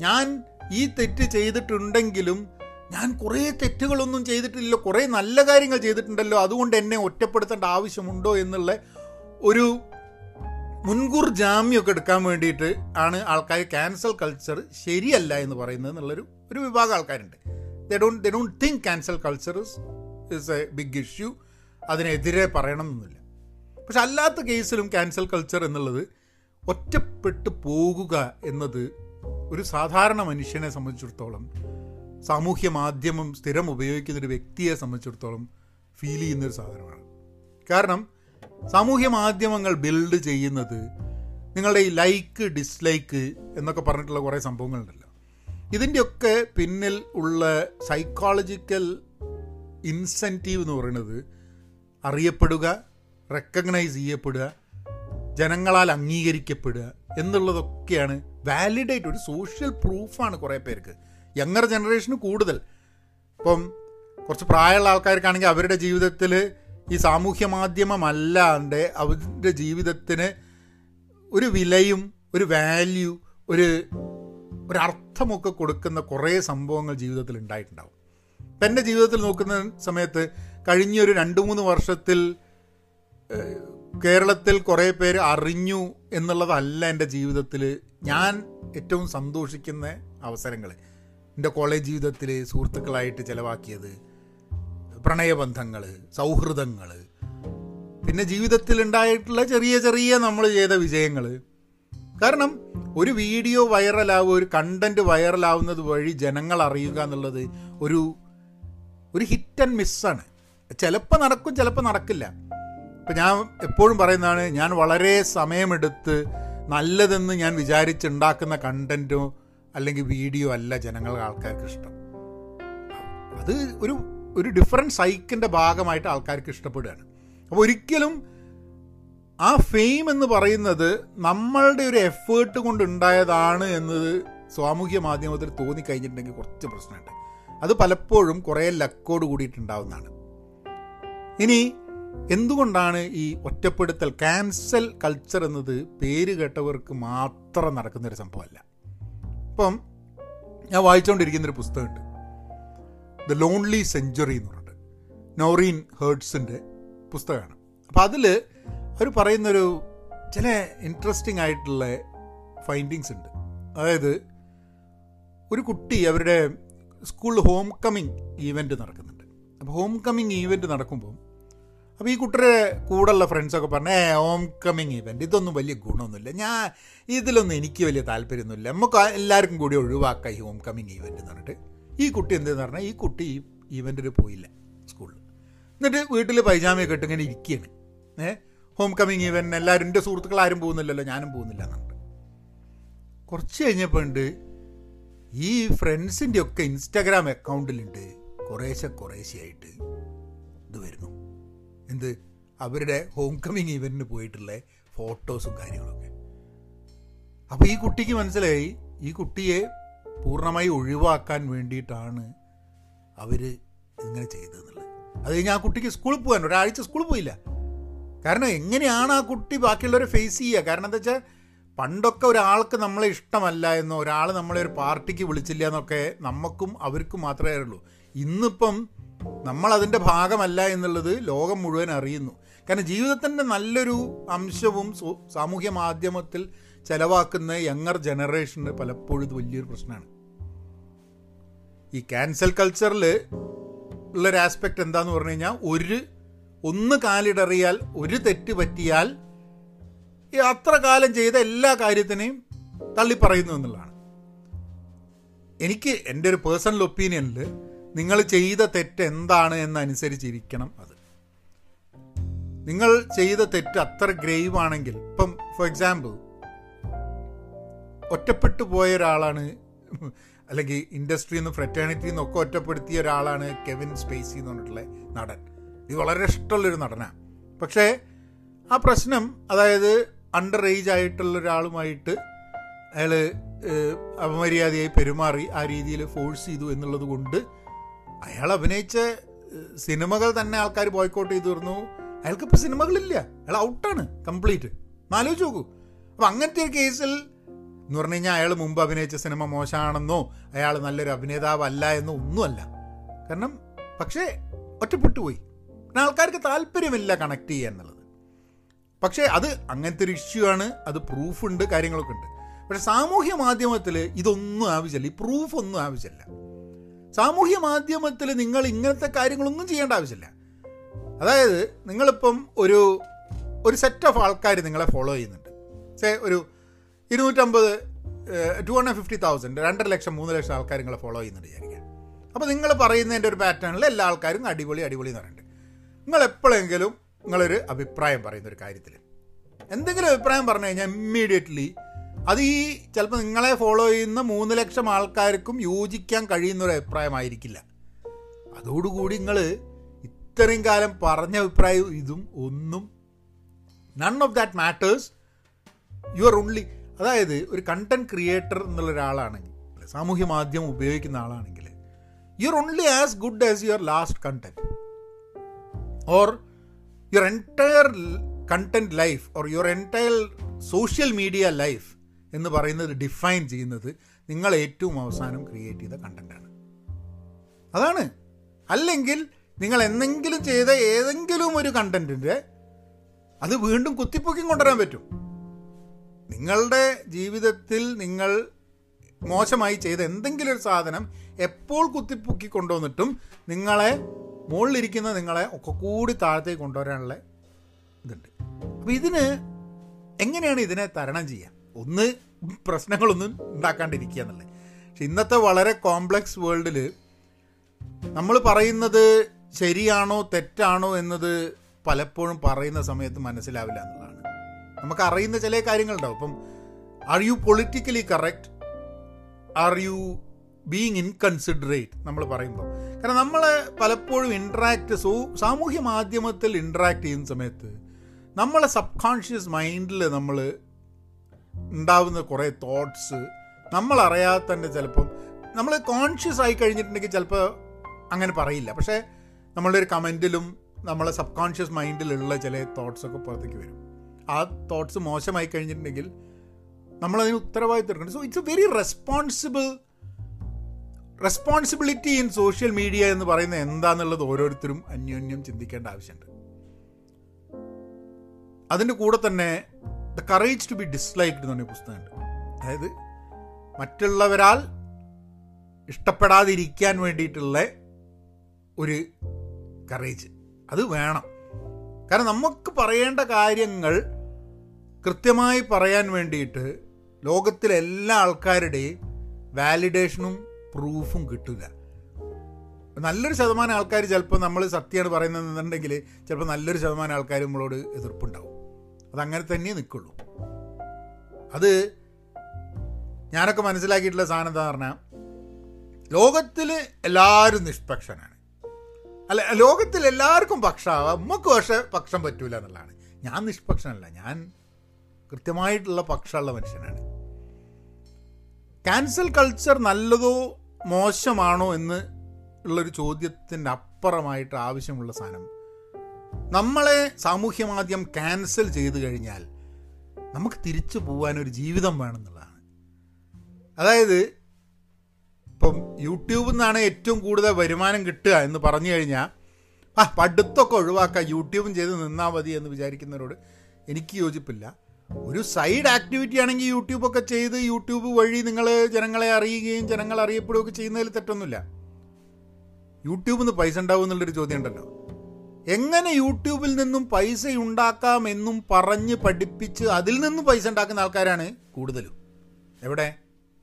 ഞാൻ ഈ തെറ്റ് ചെയ്തിട്ടുണ്ടെങ്കിലും ഞാൻ കുറേ തെറ്റുകളൊന്നും ചെയ്തിട്ടില്ലല്ലോ കുറേ നല്ല കാര്യങ്ങൾ ചെയ്തിട്ടുണ്ടല്ലോ അതുകൊണ്ട് എന്നെ ഒറ്റപ്പെടുത്തേണ്ട ആവശ്യമുണ്ടോ എന്നുള്ള ഒരു മുൻകൂർ ജാമ്യമൊക്കെ എടുക്കാൻ വേണ്ടിയിട്ട് ആണ് ആൾക്കാർ ക്യാൻസൽ കൾച്ചർ ശരിയല്ല എന്ന് പറയുന്നത് എന്നുള്ളൊരു ഒരു വിഭാഗം ആൾക്കാരുണ്ട്. They don't they don't think cancel culture is is a big issue അതിനെതിരെ പറയണമെന്നില്ല. പക്ഷെ അല്ലാത്ത കേസിലും ക്യാൻസൽ കൾച്ചർ എന്നുള്ളത് ഒറ്റപ്പെട്ടു പോകുക എന്നത് ഒരു സാധാരണ മനുഷ്യനെ സംബന്ധിച്ചിടത്തോളം സാമൂഹ്യ മാധ്യമം സ്ഥിരം ഉപയോഗിക്കുന്ന ഒരു വ്യക്തിയെ സംബന്ധിച്ചിടത്തോളം ഫീൽ ചെയ്യുന്നൊരു സാധനമാണ്. കാരണം സാമൂഹ്യ മാധ്യമങ്ങൾ ബിൽഡ് ചെയ്യുന്നത് നിങ്ങളുടെ ഈ ലൈക്ക് ഡിസ്ലൈക്ക് എന്നൊക്കെ പറഞ്ഞിട്ടുള്ള കുറേ സംഭവങ്ങളുണ്ടല്ലോ. ഇതിന്റെയൊക്കെ പിന്നിൽ ഉള്ള സൈക്കോളജിക്കൽ ഇൻസെന്റീവ് എന്ന് പറയുന്നത് അറിയപ്പെടുക റെക്കഗ്നൈസ് ചെയ്യപ്പെടുക ജനങ്ങളാൽ അംഗീകരിക്കപ്പെടുക എന്നുള്ളതൊക്കെയാണ് വാലിഡേറ്റ് ഒരു സോഷ്യൽ പ്രൂഫാണ് കുറേ പേർക്ക്. യങ്ങർ ജനറേഷന് കൂടുതൽ. ഇപ്പം കുറച്ച് പ്രായമുള്ള ആൾക്കാർക്കാണെങ്കിൽ അവരുടെ ജീവിതത്തിൽ ഈ സാമൂഹ്യ മാധ്യമമല്ലാണ്ട് അവരുടെ ജീവിതത്തിന് ഒരു വിലയും ഒരു വാല്യൂ ഒരു ഒരർത്ഥമൊക്കെ കൊടുക്കുന്ന കുറേ സംഭവങ്ങൾ ജീവിതത്തിൽ ഉണ്ടായിട്ടുണ്ടാവും. എന്റെ ജീവിതത്തിൽ നോക്കുന്ന സമയത്ത് കഴിഞ്ഞൊരു രണ്ട് മൂന്ന് വർഷത്തിൽ കേരളത്തിൽ കുറേ പേര് അറിഞ്ഞു എന്നുള്ളതല്ല എന്റെ ജീവിതത്തിൽ ഞാൻ ഏറ്റവും സന്തോഷിക്കുന്ന അവസരങ്ങൾ എന്റെ കോളേജ് ജീവിതത്തിൽ സുഹൃത്തുക്കളായിട്ട് ചിലവാക്കിയത് പ്രണയബന്ധങ്ങൾ സൗഹൃദങ്ങൾ പിന്നെ ജീവിതത്തിൽ ഉണ്ടായിട്ടുള്ള ചെറിയ ചെറിയ നമ്മൾ ചെയ്ത വിജയങ്ങൾ കാരണം ഒരു വീഡിയോ വൈറലാവുക ഒരു കണ്ടന്റ് വൈറലാവുന്നത് വഴി ജനങ്ങൾ അറിയുക എന്നുള്ളത് ഒരു ഒരു ഹിറ്റ് ആൻഡ് മിസ്സാണ് ചിലപ്പോൾ നടക്കും ചിലപ്പോൾ നടക്കില്ല. ഇപ്പം ഞാൻ എപ്പോഴും പറയുന്നതാണ് ഞാൻ വളരെ സമയമെടുത്ത് നല്ലതെന്ന് ഞാൻ വിചാരിച്ചുണ്ടാക്കുന്ന കണ്ടന്റോ അല്ലെങ്കിൽ വീഡിയോ അല്ല ജനങ്ങൾക്ക് ആൾക്കാർക്ക് ഇഷ്ടം. അത് ഒരു ഒരു ഡിഫറെന്റ് സൈക്കിന്റെ ഭാഗമായിട്ട് ആൾക്കാർക്ക് ഇഷ്ടപ്പെടുകയാണ്. അപ്പോൾ ഒരിക്കലും ആ ഫെയിം എന്ന് പറയുന്നത് നമ്മളുടെ ഒരു എഫേർട്ട് കൊണ്ട് ഉണ്ടായതാണ് എന്നത് സാമൂഹ്യ മാധ്യമത്തിൽ തോന്നിക്കഴിഞ്ഞിട്ടുണ്ടെങ്കിൽ കുറച്ച് പ്രശ്നമുണ്ട്. അത് പലപ്പോഴും കുറേ ലക്കോട് കൂടിയിട്ടുണ്ടാവുന്നതാണ്. ഇനി എന്തുകൊണ്ടാണ് ഈ ഒറ്റപ്പെടുത്തൽ ക്യാൻസൽ കൾച്ചർ എന്നത് പേര് കേട്ടവർക്ക് മാത്രം നടക്കുന്നൊരു സംഭവമല്ല? ഇപ്പം ഞാൻ വായിച്ചുകൊണ്ടിരിക്കുന്നൊരു പുസ്തകമുണ്ട്. ദ ലോൺലി സെഞ്ചുറി എന്ന് പറഞ്ഞിട്ട്. നോറീൻ ഹേർട്സിന്റെ പുസ്തകമാണ്. അപ്പം അതിൽ അവർ പറയുന്നൊരു ചില ഇൻട്രസ്റ്റിംഗ് ആയിട്ടുള്ള ഫൈൻഡിങ്സ് ഉണ്ട്. അതായത് ഒരു കുട്ടി അവരുടെ സ്കൂൾ ഹോം കമ്മിങ് ഈവന്റ് നടക്കുന്നുണ്ട്. അപ്പോൾ ഹോം കമ്മിങ് ഈവന്റ് നടക്കുമ്പോൾ അപ്പോൾ ഈ കുട്ടിയുടെ കൂടെയുള്ള ഫ്രണ്ട്സൊക്കെ പറഞ്ഞു ഏ ഹോം കമ്മിങ് ഈവന്റ് ഇതൊന്നും വലിയ ഗുണമൊന്നുമില്ല. ഞാൻ ഇതിലൊന്നും എനിക്ക് വലിയ താല്പര്യമൊന്നുമില്ല. നമുക്ക് എല്ലാവർക്കും കൂടി ഒഴിവാക്കാം ഈ ഹോം കമ്മിങ് ഈവന്റ് എന്ന് പറഞ്ഞിട്ട്. ഈ കുട്ടി എന്തെന്ന് പറഞ്ഞാൽ ഈ കുട്ടി ഈ ഈവന്റിന് പോയില്ല സ്കൂളിൽ എന്നിട്ട് വീട്ടിൽ പൈജാമയൊക്കെ ഇട്ട് ഇങ്ങനെ ഇരിക്കുകയാണ് ഏ? ഹോം കമ്മിങ് ഇവൻ എല്ലാവരും എന്റെ സുഹൃത്തുക്കൾ ആരും പോകുന്നില്ലല്ലോ ഞാനും പോകുന്നില്ല എന്നുണ്ട് കുറച്ച് കഴിഞ്ഞപ്പോൾ ഉണ്ട് ഈ ഫ്രണ്ട്സിന്റെ ഒക്കെ ഇൻസ്റ്റാഗ്രാം അക്കൗണ്ടിലുണ്ട് കുറേശ്ശെ കുറേശ്ശെയായിട്ട് ഇത് വരുന്നു. എന്ത്? അവരുടെ ഹോം കമ്മിങ് ഈവന്റിന് പോയിട്ടുള്ള ഫോട്ടോസും കാര്യങ്ങളൊക്കെ. അപ്പോൾ ഈ കുട്ടിക്ക് മനസ്സിലായി ഈ കുട്ടിയെ പൂർണമായി ഒഴിവാക്കാൻ വേണ്ടിയിട്ടാണ് അവർ ഇങ്ങനെ ചെയ്തതെന്നുള്ളത്. അത് കഴിഞ്ഞ് ആ കുട്ടിക്ക് സ്കൂളിൽ പോകാൻ ഒരാഴ്ച സ്കൂളിൽ പോയില്ല. കാരണം എങ്ങനെയാണ് ആ കുട്ടി ബാക്കിയുള്ളവരെ ഫേസ് ചെയ്യുക? കാരണം എന്താ വെച്ചാൽ പണ്ടൊക്കെ ഒരാൾക്ക് നമ്മളെ ഇഷ്ടമല്ല എന്നോ ഒരാൾ നമ്മളെ ഒരു പാർട്ടിക്ക് വിളിച്ചില്ല എന്നൊക്കെ നമുക്കും അവർക്കും മാത്രമേ അറിയുള്ളൂ. ഇന്നിപ്പം നമ്മളതിന്റെ ഭാഗമല്ല എന്നുള്ളത് ലോകം മുഴുവൻ അറിയുന്നു. കാരണം ജീവിതത്തിന്റെ നല്ലൊരു അംശവും സാമൂഹ്യ മാധ്യമത്തിൽ ചിലവാക്കുന്ന യങ്ങർ ജനറേഷന് പലപ്പോഴും ഇത് വലിയൊരു പ്രശ്നമാണ്. ഈ ക്യാൻസൽ കൾച്ചറിൽ ഉള്ളൊരു ആസ്പെക്റ്റ് എന്താന്ന് പറഞ്ഞു കഴിഞ്ഞാൽ ഒരു ഒന്ന് കാലിടറിയാൽ ഒരു തെറ്റ് പറ്റിയാൽ ഈ അത്ര കാലം ചെയ്ത എല്ലാ കാര്യത്തിനെയും തള്ളിപ്പറയുന്നു എന്നുള്ളതാണ്. എനിക്ക് എന്റെ ഒരു പേഴ്സണൽ ഒപ്പീനിയനിൽ നിങ്ങൾ ചെയ്ത തെറ്റ് എന്താണ് എന്നനുസരിച്ചിരിക്കണം അത്. നിങ്ങൾ ചെയ്ത തെറ്റ് അത്ര ഗ്രേവ് ആണെങ്കിൽ ഇപ്പം ഫോർ എക്സാമ്പിൾ ഒറ്റപ്പെട്ടു പോയ ഒരാളാണ് അല്ലെങ്കിൽ ഇൻഡസ്ട്രിയിൽ നിന്ന് എന്നും നിന്നൊക്കെ ഒറ്റപ്പെടുത്തിയ ഒരാളാണ് കെവിൻ സ്പേസി എന്ന് പറഞ്ഞിട്ടുള്ള നടൻ. ഇത് വളരെ ഇഷ്ടമുള്ളൊരു നടനാണ് പക്ഷേ ആ പ്രശ്നം അതായത് അണ്ടർ ഏജ് ആയിട്ടുള്ള ഒരാളുമായിട്ട് അയാൾ അപമര്യാദയായി പെരുമാറി ആ രീതിയിൽ ഫോഴ്സ് ചെയ്തു എന്നുള്ളത് കൊണ്ട് അയാൾ അഭിനയിച്ച സിനിമകൾ തന്നെ ആൾക്കാർ ബോയ്ക്കോട്ട് ചെയ്തു തീർന്നു. അയാൾക്കിപ്പോൾ സിനിമകളില്ല. അയാൾ ഔട്ടാണ് കംപ്ലീറ്റ് ആലോചിച്ച് നോക്കൂ. അപ്പം അങ്ങനത്തെ ഒരു കേസിൽ എന്ന് പറഞ്ഞു കഴിഞ്ഞാൽ അയാൾ മുമ്പ് അഭിനയിച്ച സിനിമ മോശമാണെന്നോ അയാൾ നല്ലൊരു അഭിനേതാവല്ല എന്നോ ഒന്നുമല്ല. കാരണം പക്ഷേ ഒറ്റപ്പെട്ടു പോയി. കാരണം ആൾക്കാർക്ക് താല്പര്യമില്ല കണക്ട് ചെയ്യുക എന്നുള്ളത്. പക്ഷേ അത് അങ്ങനത്തെ ഒരു ഇഷ്യൂ ആണ് അത് പ്രൂഫുണ്ട് കാര്യങ്ങളൊക്കെ ഉണ്ട്. പക്ഷേ സാമൂഹ്യ മാധ്യമത്തിൽ ഇതൊന്നും ആവശ്യമില്ല. ഈ പ്രൂഫ് ഒന്നും ആവശ്യമില്ല. സാമൂഹ്യ മാധ്യമത്തിൽ നിങ്ങൾ ഇങ്ങനത്തെ കാര്യങ്ങളൊന്നും ചെയ്യേണ്ട ആവശ്യമില്ല. അതായത് നിങ്ങളിപ്പം ഒരു ഒരു സെറ്റ് ഓഫ് ആൾക്കാർ നിങ്ങളെ ഫോളോ ചെയ്യുന്നുണ്ട്. സേ ഒരു ഇരുന്നൂറ്റമ്പത് ടു ഹൺഡ്രഡ് ഫിഫ്റ്റി തൗസൻഡ് രണ്ടര ലക്ഷം മൂന്ന് ലക്ഷം ആൾക്കാർ നിങ്ങളെ ഫോളോ ചെയ്യുന്നുണ്ട് വിചാരിക്കുക. അപ്പോൾ നിങ്ങൾ പറയുന്നതിന്റെ ഒരു പാറ്റേണിൽ എല്ലാ ആൾക്കാരും അടിപൊളി അടിപൊളി എന്ന് പറയുന്നുണ്ട്. നിങ്ങൾ എപ്പോഴെങ്കിലും നിങ്ങളൊരു അഭിപ്രായം പറയുന്ന ഒരു കാര്യത്തിൽ എന്തെങ്കിലും അഭിപ്രായം പറഞ്ഞു കഴിഞ്ഞാൽ ഇമ്മീഡിയറ്റ്ലി അത് ഈ ചിലപ്പോൾ നിങ്ങളെ ഫോളോ ചെയ്യുന്ന മൂന്ന് ലക്ഷം ആൾക്കാർക്കും യോജിക്കാൻ കഴിയുന്ന ഒരു അഭിപ്രായമായിരിക്കില്ല. അതോടുകൂടി നിങ്ങൾ ഇത്രയും കാലം പറഞ്ഞ അഭിപ്രായം ഇതും ഒന്നും none of that matters you are only അതായത് ഒരു കണ്ടന്റ് ക്രിയേറ്റർ എന്നുള്ള ഒരാളാണെങ്കിൽ സാമൂഹ്യ മാധ്യമം ഉപയോഗിക്കുന്ന ആളാണെങ്കിൽ you are only as good as your last content or your entire content life or your entire social media life എന്ന് പറയുന്നത് ഡിഫൈൻ ചെയ്യുന്നത് നിങ്ങൾ ഏറ്റവും അവസാനം ക്രിയേറ്റ് ചെയ്ത കണ്ടന്റാണ് അതാണ്. അല്ലെങ്കിൽ നിങ്ങൾ എന്തെങ്കിലും ചെയ്ത ഏതെങ്കിലും ഒരു കണ്ടന്റിന്റെ അത് വീണ്ടും കുത്തിപ്പൊക്കി കൊണ്ടുവരാൻ പറ്റും. നിങ്ങളുടെ ജീവിതത്തിൽ നിങ്ങൾ മോശമായി ചെയ്ത എന്തെങ്കിലും ഒരു സാധനം എപ്പോൾ കുത്തിപ്പൊക്കി കൊണ്ടുവന്നിട്ടും നിങ്ങളെ മുകളിലിരിക്കുന്ന നിങ്ങളെ ഒക്കെ കൂടി താഴത്തേക്ക് കൊണ്ടുവരാനുള്ള ഇതുണ്ട്. അപ്പോൾ ഇതിന് എങ്ങനെയാണ് ഇതിനെ തരണം ചെയ്യുക ഒന്ന് പ്രശ്നങ്ങളൊന്നും ഉണ്ടാക്കാണ്ടിരിക്കുക എന്നുള്ളത്. പക്ഷെ ഇന്നത്തെ വളരെ കോംപ്ലക്സ് വേൾഡിൽ നമ്മൾ പറയുന്നത് ശരിയാണോ തെറ്റാണോ എന്നത് പലപ്പോഴും പറയുന്ന സമയത്ത് മനസ്സിലാവില്ല എന്നുള്ളതാണ്. നമുക്ക് അറിയുന്ന ചില കാര്യങ്ങളുണ്ടാവും. അപ്പം are you politically correct are you being inconsiderate നമ്മൾ പറയുമ്പോൾ. കാരണം നമ്മൾ പലപ്പോഴും ഇൻട്രാക്ട് സോ സാമൂഹ്യ മാധ്യമത്തിൽ ഇൻട്രാക്ട് ചെയ്യുന്ന സമയത്ത് നമ്മളെ സബ് കോൺഷ്യസ് മൈൻഡിൽ നമ്മൾ ഉണ്ടാവുന്ന കുറേ തോട്ട്സ് നമ്മൾ അറിയാതെ തന്നെ ചിലപ്പം നമ്മൾ കോൺഷ്യസ് ആയി കഴിഞ്ഞിട്ടുണ്ടെങ്കിൽ ചിലപ്പോൾ അങ്ങനെ പറയില്ല. പക്ഷേ നമ്മളുടെ ഒരു കമന്റിലും നമ്മളെ സബ് കോൺഷ്യസ് മൈൻഡിലുള്ള ചില തോട്ട്സൊക്കെ പുറത്തേക്ക് വരും. ആ തോട്ട്സ് മോശമായി കഴിഞ്ഞിട്ടുണ്ടെങ്കിൽ നമ്മളതിന് ഉത്തരവാദിത്വം എടുക്കണം. So it's a very responsible responsibility in social media എന്ന് പറയുന്നത് എന്താണെന്നുള്ളത് ഓരോരുത്തരും അന്യോന്യം ചിന്തിക്കേണ്ട ആവശ്യമുണ്ട്. അതിന്റെ കൂടെ തന്നെ the courage to be disliked എന്ന് പറഞ്ഞ പുസ്തകമുണ്ട്. അതായത് മറ്റുള്ളവരാൽ ഇഷ്ടപ്പെടാതിരിക്കാൻ വേണ്ടിയിട്ടുള്ള ഒരു കറേജ് അത് വേണം. കാരണം നമുക്ക് പറയേണ്ട കാര്യങ്ങൾ കൃത്യമായി പറയാൻ വേണ്ടിയിട്ട് ലോകത്തിലെ എല്ലാ ആൾക്കാരുടെയും വാലിഡേഷനും പ്രൂഫും കിട്ടില്ല നല്ലൊരു ശതമാനം ആൾക്കാർ ചിലപ്പോൾ നമ്മൾ സത്യമാണ് പറയുന്നതെന്നുണ്ടെങ്കിൽ ചിലപ്പോൾ നല്ലൊരു ശതമാനം ആൾക്കാർ നമ്മളോട് എതിർപ്പുണ്ടാവും. അതങ്ങനെ തന്നെ നിൽക്കുള്ളൂ അത് ഞാനൊക്കെ മനസ്സിലാക്കിയിട്ടുള്ള സാധനം എന്താ പറഞ്ഞാൽ ലോകത്തിൽ എല്ലാവരും നിഷ്പക്ഷനാണ്. അല്ല ലോകത്തിൽ എല്ലാവർക്കും പക്ഷമാവാം. നമുക്ക് പക്ഷേ പക്ഷം പറ്റൂല എന്നുള്ളതാണ്. ഞാൻ നിഷ്പക്ഷനല്ല. ഞാൻ കൃത്യമായിട്ടുള്ള പക്ഷമുള്ള മനുഷ്യനാണ്. ക്യാൻസൽ കൾച്ചർ നല്ലതോ മോശമാണോ എന്ന് ഉള്ളൊരു ചോദ്യത്തിന്റെ അപ്പുറമായിട്ട് ആവശ്യമുള്ള സാധനം. നമ്മളെ സാമൂഹ്യ മാധ്യമം ക്യാൻസൽ ചെയ്തു കഴിഞ്ഞാൽ നമുക്ക് തിരിച്ചു പോകാനൊരു ജീവിതം വേണമെന്നുള്ളതാണ് അതായത് യൂട്യൂബിൽ നിന്നാണ് ഏറ്റവും കൂടുതൽ വരുമാനം കിട്ടുക എന്ന് പറഞ്ഞു കഴിഞ്ഞാൽ ആ പഠിത്തമൊക്കെ ഒഴിവാക്കുക യൂട്യൂബും ചെയ്ത് നിന്നാൽ മതി എന്ന് വിചാരിക്കുന്നവരോട് എനിക്ക് യോജിപ്പില്ല. ഒരു സൈഡ് ആക്ടിവിറ്റി ആണെങ്കിൽ യൂട്യൂബൊക്കെ ചെയ്ത് യൂട്യൂബ് വഴി നിങ്ങൾ ജനങ്ങളെ അറിയുകയും ജനങ്ങൾ അറിയപ്പെടുകയൊക്കെ ചെയ്യുന്നതിൽ തെറ്റൊന്നുമില്ല. യൂട്യൂബിൽ നിന്ന് പൈസ ഉണ്ടാവും എന്നുള്ളൊരു ചോദ്യം ഉണ്ടല്ലോ. എങ്ങനെ യൂട്യൂബിൽ നിന്നും പൈസ ഉണ്ടാക്കാം എന്നും പറഞ്ഞ് പഠിപ്പിച്ച് അതിൽ നിന്നും പൈസ ഉണ്ടാക്കുന്ന ആൾക്കാരാണ് കൂടുതലും. എവിടെ?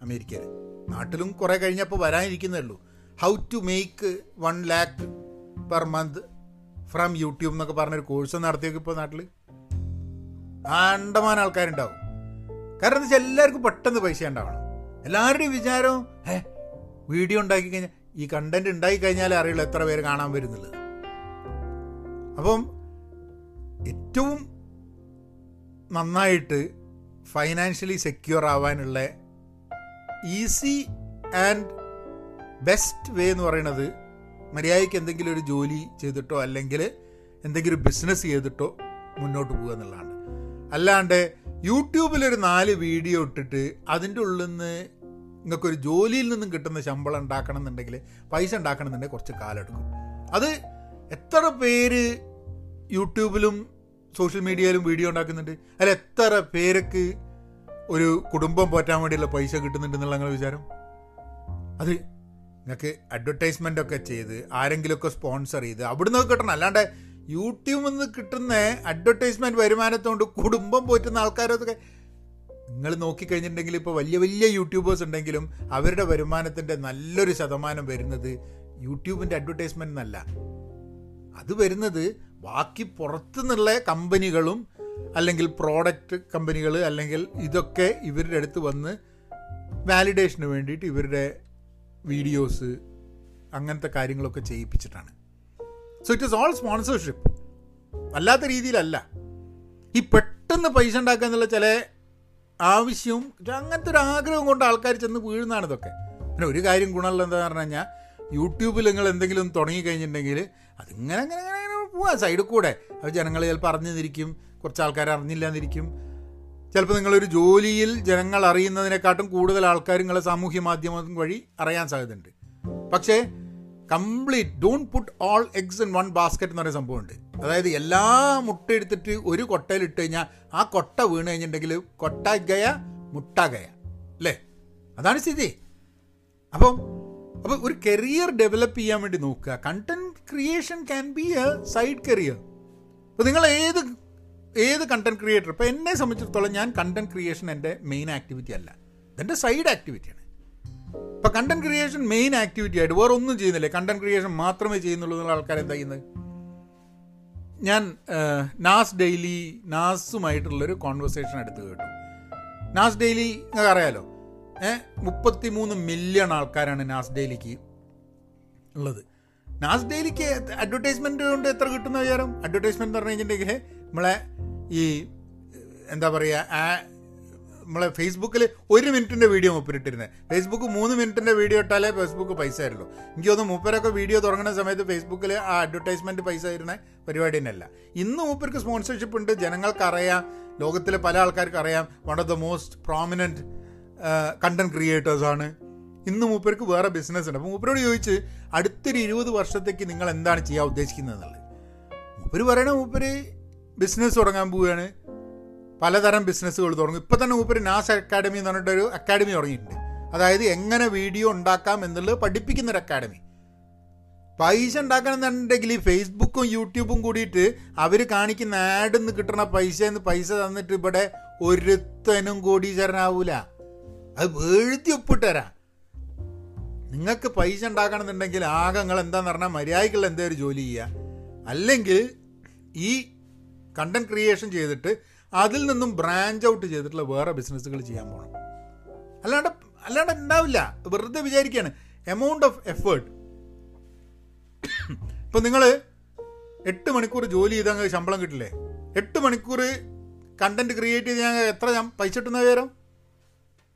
അമേരിക്കയിൽ നാട്ടിലും കുറേ കഴിഞ്ഞപ്പോൾ വരാനിരിക്കുന്നേ ഉള്ളൂ how to make one lakh per month from YouTube എന്നൊക്കെ പറഞ്ഞൊരു കോഴ്സ് നടത്തിയൊക്കെ ഇപ്പോൾ നാട്ടിൽ ആണ്ടമാൻ ആൾക്കാരുണ്ടാവും. കാരണം എന്താ വെച്ചാൽ എല്ലാവർക്കും പെട്ടെന്ന് പൈസ ഉണ്ടാവണം. എല്ലാവരുടെയും വിചാരം ഏ വീഡിയോ ഉണ്ടാക്കി കഴിഞ്ഞാൽ ഈ കണ്ടന്റ് ഉണ്ടാക്കി കഴിഞ്ഞാലേ അറിയുള്ളൂ എത്ര പേര് കാണാൻ വരുന്നുള്ളത്. അപ്പം ഏറ്റവും നന്നായിട്ട് ഫൈനാൻഷ്യലി സെക്യൂർ ആവാനുള്ള ഈസി ആൻഡ് ബെസ്റ്റ് വേ എന്ന് പറയുന്നത് മര്യാദയ്ക്ക് എന്തെങ്കിലും ഒരു ജോലി ചെയ്തിട്ടോ അല്ലെങ്കിൽ എന്തെങ്കിലും ബിസിനസ് ചെയ്തിട്ടോ മുന്നോട്ട് പോകുക എന്നുള്ളതാണ്. അല്ലാണ്ട് യൂട്യൂബിലൊരു നാല് വീഡിയോ ഇട്ടിട്ട് അതിന്റെ ഉള്ളിൽ നിന്ന് നിങ്ങൾക്കൊരു ജോലിയിൽ നിന്നും കിട്ടുന്ന ശമ്പളം ഉണ്ടാക്കണം എന്നുണ്ടെങ്കിൽ പൈസ ഉണ്ടാക്കണം എന്നുണ്ടെങ്കിൽ കുറച്ച് കാലം എടുക്കും. അത് എത്ര പേര് യൂട്യൂബിലും സോഷ്യൽ മീഡിയയിലും വീഡിയോ ഉണ്ടാക്കുന്നുണ്ട്? അല്ല എത്ര പേർക്ക് ഒരു കുടുംബം പോറ്റാൻ വേണ്ടിയുള്ള പൈസ കിട്ടുന്നുണ്ട് എന്നുള്ള വിചാരം? അത് നിങ്ങൾക്ക് അഡ്വർടൈസ്മെന്റ് ഒക്കെ ചെയ്ത് ആരെങ്കിലുമൊക്കെ സ്പോൺസർ ചെയ്ത് അവിടുന്ന് കിട്ടണം. അല്ലാണ്ട് യൂട്യൂബിൽ നിന്ന് കിട്ടുന്ന അഡ്വർടൈസ്മെന്റ് വരുമാനത്തോണ്ട് കുടുംബം പോറ്റുന്ന ആൾക്കാരൊക്കെ നിങ്ങൾ നോക്കിക്കഴിഞ്ഞിട്ടുണ്ടെങ്കിൽ ഇപ്പോൾ വലിയ വലിയ യൂട്യൂബേഴ്സ് ഉണ്ടെങ്കിലും അവരുടെ വരുമാനത്തിന്റെ നല്ലൊരു ശതമാനം വരുന്നത് യൂട്യൂബിന്റെ അഡ്വർടൈസ്മെന്റ് എന്നല്ല. അത് വരുന്നത് ബാക്കി പുറത്തുനിന്നുള്ള കമ്പനികളും അല്ലെങ്കിൽ പ്രോഡക്റ്റ് കമ്പനികൾ അല്ലെങ്കിൽ ഇതൊക്കെ ഇവരുടെ അടുത്ത് വന്ന് വാലിഡേഷന് വേണ്ടിയിട്ട് ഇവരുടെ വീഡിയോസ് അങ്ങനത്തെ കാര്യങ്ങളൊക്കെ ചെയ്യിപ്പിച്ചിട്ടാണ്. So it is all sponsorship അല്ലാത്ത രീതിയിലല്ല. ഈ പെട്ടെന്ന് പൈസ ഉണ്ടാക്കുക എന്നുള്ള ചില ആവശ്യവും അങ്ങനത്തെ ഒരു ആഗ്രഹം കൊണ്ട് ആൾക്കാർ ചെന്ന് വീഴുന്നതാണ് ഇതൊക്കെ. പിന്നെ ഒരു കാര്യം ഗുണമുള്ള എന്താ പറഞ്ഞു കഴിഞ്ഞാൽ യൂട്യൂബിൽ നിങ്ങൾ എന്തെങ്കിലും തുടങ്ങി കഴിഞ്ഞിട്ടുണ്ടെങ്കിൽ അതിങ്ങനെ അങ്ങനെ അങ്ങനെ അങ്ങനെ പോവാം സൈഡിൽ കൂടെ. അത് ജനങ്ങൾ ചിലപ്പോൾ അറിഞ്ഞിരിക്കും. കുറച്ച് ആൾക്കാർ അറിഞ്ഞില്ല എന്നിരിക്കും ചിലപ്പോൾ നിങ്ങളൊരു ജോലിയിൽ ജനങ്ങൾ അറിയുന്നതിനെക്കാട്ടും കൂടുതൽ ആൾക്കാർ നിങ്ങളെ സാമൂഹ്യ മാധ്യമം വഴി അറിയാൻ സാധ്യതയുണ്ട്. പക്ഷേ complete don't put all eggs in one basket എന്ന് പറയുന്ന സംഭവമുണ്ട്. അതായത് എല്ലാ മുട്ട എടുത്തിട്ട് ഒരു കൊട്ടയിൽ ഇട്ട് കഴിഞ്ഞാൽ ആ കൊട്ട വീണ് കഴിഞ്ഞിട്ടുണ്ടെങ്കിൽ കൊട്ട ഗയ മുട്ട ഗയ അല്ലേ? അതാണ് സ്ഥിതി. അപ്പം അപ്പോൾ ഒരു കരിയർ ഡെവലപ്പ് ചെയ്യാൻ വേണ്ടി നോക്കുക. Content creation can be a side career അപ്പോൾ നിങ്ങൾ ഏത് ഏത് കണ്ടന്റ് ക്രിയേറ്റർ ഇപ്പോൾ എന്നെ സംബന്ധിച്ചിടത്തോളം ഞാൻ കണ്ടന്റ് ക്രിയേഷൻ എന്റെ മെയിൻ ആക്ടിവിറ്റി അല്ല. ഇതെന്റെ സൈഡ് ആക്ടിവിറ്റിയാണ് ഇപ്പോൾ കണ്ടന്റ് ക്രിയേഷൻ മെയിൻ ആക്ടിവിറ്റി ആയിട്ട് വേറെ ഒന്നും ചെയ്യുന്നില്ലേ. കണ്ടന്റ് ക്രിയേഷൻ മാത്രമേ ചെയ്യുന്നുള്ളൂ എന്നുള്ള ആൾക്കാർ എന്താ ചെയ്യുന്നത്? ഞാൻ നാസ് ഡെയിലി നാസുമായിട്ടുള്ളൊരു കോൺവെർസേഷൻ എടുത്ത് കേട്ടു. നാസ് ഡെയിലി നിങ്ങൾക്ക് അറിയാലോ? ഏഹ് മുപ്പത്തി മൂന്ന് മില്യൺ ആൾക്കാരാണ് നാസ് ഡെയിലിക്ക് ഉള്ളത്. നാസ് ഡെയിലിക്ക് അഡ്വർടൈസ്മെന്റ് കൊണ്ട് എത്ര കിട്ടുന്ന വിചാരം? അഡ്വർടൈസ്മെന്റ് പറഞ്ഞു കഴിഞ്ഞിട്ടുണ്ടെങ്കിൽ നമ്മളെ ഈ എന്താ പറയുക ആ നമ്മളെ ഫേസ്ബുക്കിൽ ഒരു മിനിറ്റിന്റെ വീഡിയോ മുപ്പിരിട്ടിരുന്നത് ഫേസ്ബുക്ക് മൂന്ന് മിനിറ്റിന്റെ വീഡിയോ ഇട്ടാലേ ഫേസ്ബുക്ക് പൈസ ആയിരുന്നു എനിക്ക് തോന്നുന്നു മൂപ്പരൊക്കെ വീഡിയോ തുടങ്ങുന്ന സമയത്ത് ഫേസ്ബുക്കിൽ ആ അഡ്വർടൈസ്മെന്റ് പൈസ തരുന്ന പരിപാടി തന്നെയല്ല. ഇന്ന് മൂപ്പർക്ക് സ്പോൺസർഷിപ്പ് ഉണ്ട് ജനങ്ങൾക്കറിയാം ലോകത്തിലെ പല ആൾക്കാർക്ക് അറിയാം one of the most prominent content ക്രിയേറ്റേഴ്സാണ് ഇന്ന് മൂപ്പർക്ക് വേറെ ബിസിനസ് ഉണ്ട്. അപ്പോൾ മൂപ്പരോട് ചോദിച്ച് അടുത്തൊരു ഇരുപത് വർഷത്തേക്ക് നിങ്ങൾ എന്താണ് ചെയ്യാൻ ഉദ്ദേശിക്കുന്നത് എന്നുള്ളത് മൂപ്പര് പറയണ മൂപ്പര് ബിസിനസ് തുടങ്ങാൻ പോവുകയാണ്. പലതരം ബിസിനസ്സുകൾ തുടങ്ങും. ഇപ്പോൾ തന്നെ മൂപ്പര് നാസ് അക്കാഡമി എന്ന് പറഞ്ഞിട്ടൊരു അക്കാഡമി തുടങ്ങിയിട്ടുണ്ട്. അതായത് എങ്ങനെ വീഡിയോ ഉണ്ടാക്കാം എന്നുള്ളത് പഠിപ്പിക്കുന്നൊരു അക്കാഡമി പൈസ ഉണ്ടാക്കണമെന്നുണ്ടെങ്കിൽ ഫേസ്ബുക്കും യൂട്യൂബും കൂടിയിട്ട് അവർ കാണിക്കുന്ന ആഡിൽ നിന്ന് കിട്ടുന്ന പൈസ പൈസ തന്നിട്ട് ഇവിടെ ഒരുത്തനും കോടീശ്വരനാവൂല. അത് വേഴുത്തി ഒപ്പിട്ട് നിങ്ങൾക്ക് പൈസ ഉണ്ടാക്കണമെന്നുണ്ടെങ്കിൽ ആകെ നിങ്ങൾ എന്താന്ന് പറഞ്ഞാൽ എന്തേ ഒരു ജോലി ചെയ്യുക. അല്ലെങ്കിൽ ഈ കണ്ടന്റ് ക്രിയേഷൻ ചെയ്തിട്ട് അതിൽ നിന്നും ബ്രാഞ്ച് ഔട്ട് ചെയ്തിട്ടുള്ള വേറെ ബിസിനസ്സുകൾ ചെയ്യാൻ പോകണം അല്ലാണ്ട് അല്ലാണ്ട് ഉണ്ടാവില്ല വെറുതെ വിചാരിക്കുകയാണ് എമൗണ്ട് ഓഫ് എഫേർട്ട് ഇപ്പം നിങ്ങൾ എട്ട് മണിക്കൂർ ജോലി ചെയ്താൽ ശമ്പളം കിട്ടില്ലേ? എട്ട് മണിക്കൂർ കണ്ടന്റ് ക്രിയേറ്റ് ചെയ്ത് ഞാൻ എത്ര ഞാൻ പൈസ കിട്ടുന്ന വിവരം?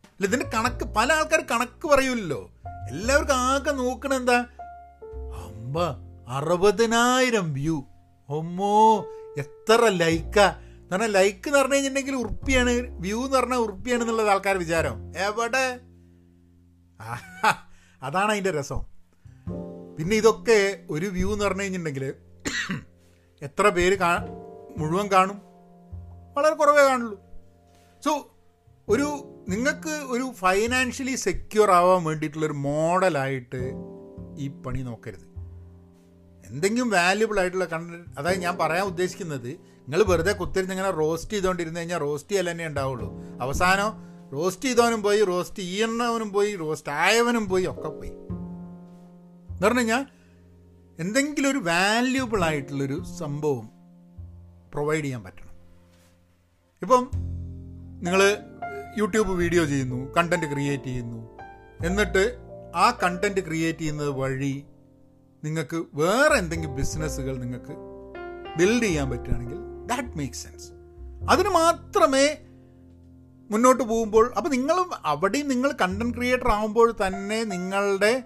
അല്ല ഇതിന്റെ കണക്ക് പല ആൾക്കാർ കണക്ക് പറയൂലല്ലോ. എല്ലാവർക്കും ആകെ നോക്കണ എന്താ? അമ്പ അറുപതിനായിരം വ്യൂ. ഒമ്മോ എത്ര ലൈക്കാ? എന്ന് പറഞ്ഞാൽ ലൈക്ക് എന്ന് പറഞ്ഞു കഴിഞ്ഞിട്ടുണ്ടെങ്കിൽ ഉറുപ്പിയാണ് വ്യൂ എന്ന് പറഞ്ഞാൽ ഉറുപ്പിയാണ് എന്നുള്ളത് ആൾക്കാർ വിചാരം. എവിടെ? അതാണ് അതിന്റെ രസം. പിന്നെ ഇതൊക്കെ ഒരു വ്യൂ എന്ന് പറഞ്ഞു കഴിഞ്ഞിട്ടുണ്ടെങ്കിൽ എത്ര പേര് കാ മുഴുവൻ കാണും? വളരെ കുറവേ കാണുള്ളൂ. സോ ഒരു നിങ്ങൾക്ക് ഒരു ഫൈനാൻഷ്യലി സെക്യൂർ ആവാൻ വേണ്ടിയിട്ടുള്ളൊരു മോഡലായിട്ട് ഈ പണി നോക്കരുത്. എന്തെങ്കിലും വാല്യുബിൾ ആയിട്ടുള്ള കണ്ടന്റ് അതായത് ഞാൻ പറയാൻ ഉദ്ദേശിക്കുന്നത് നിങ്ങൾ വെറുതെ കുത്തിരുന്ന് ഇങ്ങനെ റോസ്റ്റ് ചെയ്തുകൊണ്ടിരുന്ന് കഴിഞ്ഞാൽ റോസ്റ്റ് ചെയ്യൽ തന്നെ ഉണ്ടാവുള്ളൂ. അവസാനം റോസ്റ്റ് ചെയ്തവനും പോയി റോസ്റ്റ് ചെയ്യണവനും പോയി റോസ്റ്റ് ആയവനും പോയി ഒക്കെ പോയി. എന്ന് പറഞ്ഞു കഴിഞ്ഞാൽ എന്തെങ്കിലും ഒരു വാല്യുബിൾ ആയിട്ടുള്ളൊരു സംഭവം പ്രൊവൈഡ് ചെയ്യാൻ പറ്റണം. ഇപ്പം നിങ്ങൾ യൂട്യൂബ് വീഡിയോ ചെയ്യുന്നു കണ്ടന്റ് ക്രിയേറ്റ് ചെയ്യുന്നു. എന്നിട്ട് ആ കണ്ടന്റ് ക്രിയേറ്റ് ചെയ്യുന്നത് വഴി നിങ്ങൾക്ക് വേറെ എന്തെങ്കിലും ബിസിനസ്സുകൾ നിങ്ങൾക്ക് ബിൽഡ് ചെയ്യാൻ പറ്റുകയാണെങ്കിൽ ദാറ്റ് മേക്ക് സെൻസ് അതിന് മാത്രമേ മുന്നോട്ട് പോകുമ്പോൾ അപ്പോൾ നിങ്ങളും അവിടെയും നിങ്ങൾ കണ്ടന്റ് ക്രിയേറ്റർ ആകുമ്പോൾ തന്നെ നിങ്ങളുടെ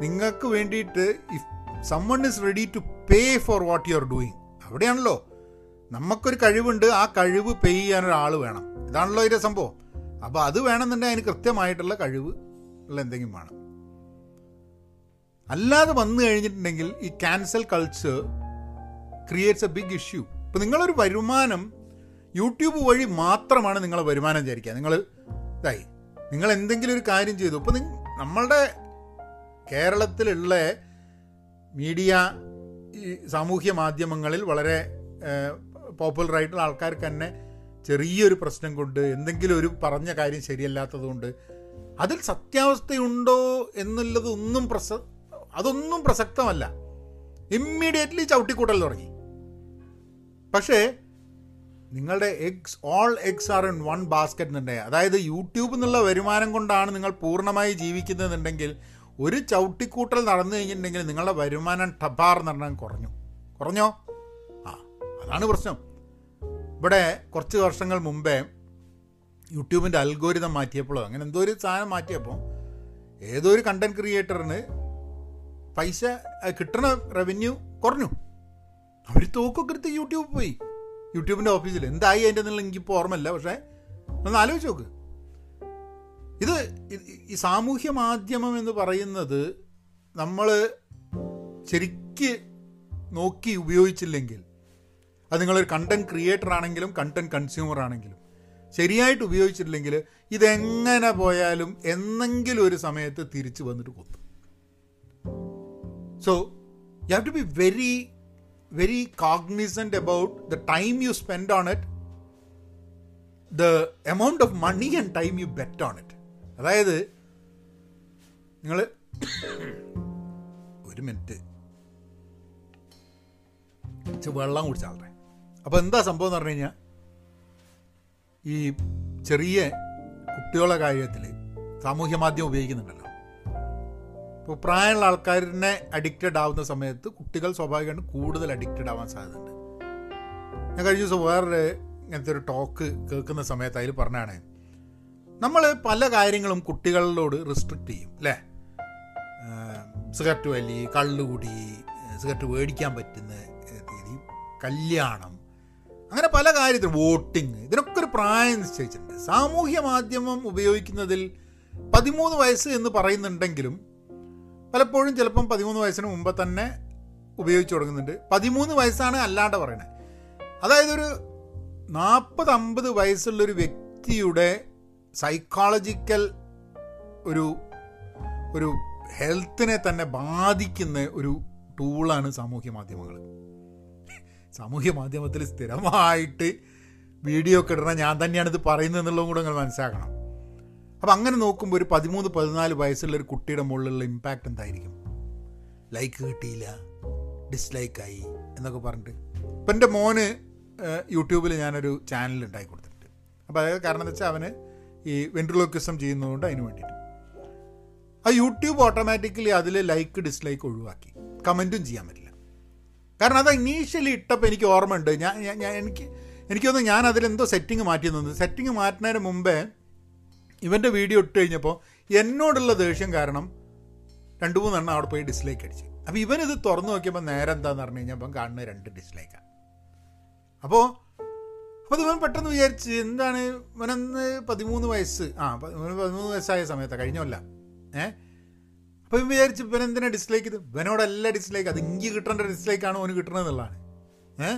നിങ്ങൾക്ക് വേണ്ടിയിട്ട് if someone is ready to pay for what you are doing അവിടെയാണല്ലോ. നമുക്കൊരു കഴിവുണ്ട് ആ കഴിവ് പേ ചെയ്യാൻ ഒരാൾ വേണം. ഇതാണല്ലോ ഇതിന്റെ സംഭവം. അപ്പോൾ അത് വേണമെന്നുണ്ടെങ്കിൽ അതിന് കൃത്യമായിട്ടുള്ള കഴിവ് ഉള്ള എന്തെങ്കിലും വേണം. അല്ലാതെ വന്നു കഴിഞ്ഞിട്ടുണ്ടെങ്കിൽ ഈ cancel culture creates a big issue ഇപ്പം നിങ്ങളൊരു വരുമാനം യൂട്യൂബ് വഴി മാത്രമാണ് നിങ്ങളെ വരുമാനം വിചാരിക്കുക നിങ്ങൾ ഇതായി നിങ്ങൾ എന്തെങ്കിലും ഒരു കാര്യം ചെയ്തു. ഇപ്പം നിങ്ങൾ നമ്മളുടെ കേരളത്തിലുള്ള മീഡിയ ഈ സാമൂഹ്യ മാധ്യമങ്ങളിൽ വളരെ പോപ്പുലറായിട്ടുള്ള ആൾക്കാർക്ക് തന്നെ ചെറിയൊരു പ്രശ്നം കൊണ്ട് എന്തെങ്കിലും ഒരു പറഞ്ഞ കാര്യം ശരിയല്ലാത്തതുകൊണ്ട് അതിൽ സത്യാവസ്ഥയുണ്ടോ എന്നുള്ളത് ഒന്നും അതൊന്നും പ്രസക്തമല്ല. ഇമ്മീഡിയറ്റ്ലി ചവിട്ടിക്കൂട്ടൽ തുടങ്ങി. പക്ഷേ നിങ്ങളുടെ eggs all eggs are in one basket എന്നുണ്ടെങ്കിൽ അതായത് യൂട്യൂബ് എന്നുള്ള വരുമാനം കൊണ്ടാണ് നിങ്ങൾ പൂർണമായി ജീവിക്കുന്നതെന്നുണ്ടെങ്കിൽ ഒരു ചവിട്ടിക്കൂട്ടൽ നടന്നു കഴിഞ്ഞിട്ടുണ്ടെങ്കിൽ നിങ്ങളുടെ വരുമാനം ടബാർ എന്ന് പറഞ്ഞാൽ കുറഞ്ഞു. കുറഞ്ഞോ? ആ അതാണ് പ്രശ്നം. ഇവിടെ കുറച്ച് വർഷങ്ങൾ മുമ്പേ യൂട്യൂബിന്റെ അൽഗോരിതം മാറ്റിയപ്പോഴോ അങ്ങനെ എന്തോ ഒരു സാധനം മാറ്റിയപ്പോൾ ഏതോ ഒരു കണ്ടന്റ് ക്രിയേറ്ററിന് പൈസ കിട്ടണ റവന്യൂ കുറഞ്ഞു. അവർ തോക്കൊക്കെ എടുത്ത് യൂട്യൂബ് പോയി. യൂട്യൂബിന്റെ ഓഫീസിൽ എന്തായി അതിന്റെ എന്നുള്ള എനിക്കിപ്പോൾ ഓർമ്മയില്ല. പക്ഷേ ഒന്ന് ആലോചിച്ച് നോക്ക്. ഇത് ഈ സാമൂഹ്യ മാധ്യമം എന്ന് പറയുന്നത് നമ്മൾ ശരിക്ക് നോക്കി ഉപയോഗിച്ചില്ലെങ്കിൽ അത് നിങ്ങളൊരു കണ്ടന്റ് ക്രിയേറ്റർ ആണെങ്കിലും കണ്ടന്റ് കൺസ്യൂമർ ആണെങ്കിലും ശരിയായിട്ട് ഉപയോഗിച്ചിട്ടില്ലെങ്കിൽ ഇതെങ്ങനെ പോയാലും എന്നെങ്കിലും ഒരു സമയത്ത് തിരിച്ചു വന്നിട്ട് കൊത്തും. So you have to be very very cognizant about the time you spend on it the amount of money and time you bet on it അതായത് നിങ്ങൾ ഒരു മിനിറ്റ്. വെള്ളം കുടിച്ചാളെ അപ്പോൾ എന്താ സംഭവം എന്ന് പറഞ്ഞു കഴിഞ്ഞാൽ ഈ ചെറിയ കുട്ടികളുടെ കാര്യത്തിൽ സാമൂഹ്യ മാധ്യമം ഉപയോഗിക്കുന്നുണ്ടല്ലോ. ഇപ്പോൾ പ്രായമുള്ള ആൾക്കാരിനെ അഡിക്റ്റഡ് ആവുന്ന സമയത്ത് കുട്ടികൾ സ്വാഭാവികമായിട്ടും കൂടുതൽ അഡിക്റ്റഡ് ആവാൻ സാധ്യതയുണ്ട്. ഞാൻ കഴിഞ്ഞ ദിവസം വേറൊരു ഇങ്ങനത്തെ ഒരു ടോക്ക് കേൾക്കുന്ന സമയത്ത് അതിൽ പറഞ്ഞാണ് നമ്മൾ പല കാര്യങ്ങളും കുട്ടികളോട് റിസ്ട്രിക്റ്റ് ചെയ്യും അല്ലേ? സിഗരറ്റ് വലി കള്ളുകുടി സിഗരറ്റ് മേടിക്കാൻ പറ്റുന്ന രീതി കല്യാണം അങ്ങനെ പല കാര്യത്തിൽ വോട്ടിങ് ഇതിനൊക്കെ ഒരു പ്രായം നിശ്ചയിച്ചിട്ടുണ്ട്. സാമൂഹ്യ മാധ്യമം ഉപയോഗിക്കുന്നതിൽ പതിമൂന്ന് വയസ്സ് എന്ന് പറയുന്നുണ്ടെങ്കിലും പലപ്പോഴും ചിലപ്പം പതിമൂന്ന് വയസ്സിന് മുമ്പ് തന്നെ ഉപയോഗിച്ചു തുടങ്ങുന്നുണ്ട്. പതിമൂന്ന് വയസ്സാണ് അല്ലാണ്ട് പറയണത് അതായത് ഒരു നാൽപ്പത് അമ്പത് വയസ്സുള്ളൊരു വ്യക്തിയുടെ സൈക്കോളജിക്കൽ ഒരു ഒരു ഹെൽത്തിനെ തന്നെ ബാധിക്കുന്ന ഒരു ടൂളാണ് സാമൂഹ്യ മാധ്യമങ്ങൾ. സാമൂഹ്യ മാധ്യമത്തിൽ സ്ഥിരമായിട്ട് വീഡിയോ ഒക്കെ ഞാൻ തന്നെയാണ് ഇത് പറയുന്നത് എന്നുള്ളതും കൂടെ നിങ്ങൾ മനസ്സിലാക്കണം. അപ്പം അങ്ങനെ നോക്കുമ്പോൾ ഒരു പതിമൂന്ന് പതിനാല് വയസ്സുള്ള ഒരു കുട്ടിയുടെ മുകളിലുള്ള ഇമ്പാക്റ്റ് എന്തായിരിക്കും? ലൈക്ക് കിട്ടിയില്ല ഡിസ്ലൈക്കായി എന്നൊക്കെ പറഞ്ഞിട്ട്. ഇപ്പം എന്റെ മോന് യൂട്യൂബിൽ ഞാനൊരു ചാനൽ ഉണ്ടാക്കി കൊടുത്തിട്ടുണ്ട്. അപ്പോൾ അതായത് കാരണം എന്താ വെച്ചാൽ അവന് ഈ വെൻട്രിലോക്വിസം ചെയ്യുന്നതുകൊണ്ട് അതിന് വേണ്ടിയിട്ട്. ആ യൂട്യൂബ് ഓട്ടോമാറ്റിക്കലി അതിൽ ലൈക്ക് ഡിസ്ലൈക്ക് ഒഴിവാക്കി. കമന്റും ചെയ്യാൻ പറ്റില്ല. കാരണം അത് ഇനീഷ്യലി ഇട്ടപ്പോൾ എനിക്ക് ഓർമ്മയുണ്ട്. ഞാൻ ഞാൻ എനിക്ക് എനിക്ക് തോന്നുന്നു ഞാൻ അതിലെന്തോ സെറ്റിംഗ് മാറ്റി തന്നത് സെറ്റിങ് മാറ്റുന്നതിന് മുമ്പേ ഇവന്റെ വീഡിയോ ഇട്ട് കഴിഞ്ഞപ്പോൾ എന്നോടുള്ള ദേഷ്യം കാരണം രണ്ട് മൂന്നെണ്ണം അവിടെ പോയി ഡിസ്ലൈക്ക് അടിച്ചു. അപ്പോൾ ഇവനിത് തുറന്നു നോക്കിയപ്പോൾ നേരെ എന്താന്ന് പറഞ്ഞു കഴിഞ്ഞപ്പോൾ കാണുന്ന രണ്ട് ഡിസ്ലൈക്കാണ് അപ്പോൾ അപ്പോൾ ഇവൻ പെട്ടെന്ന് വിചാരിച്ച് എന്താണ് ഇവനന്ന് പതിമൂന്ന് വയസ്സ്? ആ പതിമൂന്ന് വയസ്സായ സമയത്താണ് കഴിഞ്ഞല്ല ഏ? അപ്പോൾ ഇവൻ വിചാരിച്ച് ഇവൻ എന്തിനാ ഡിസ്ലൈക്ക് ഇത് ഇവനോടല്ല ഡിസ്ലൈക്ക് അത് ഇങ്കി കിട്ടേണ്ട ഡിസ്ലൈക്കാണ് ഓന് കിട്ടണമെന്നുള്ളതാണ് ഏ?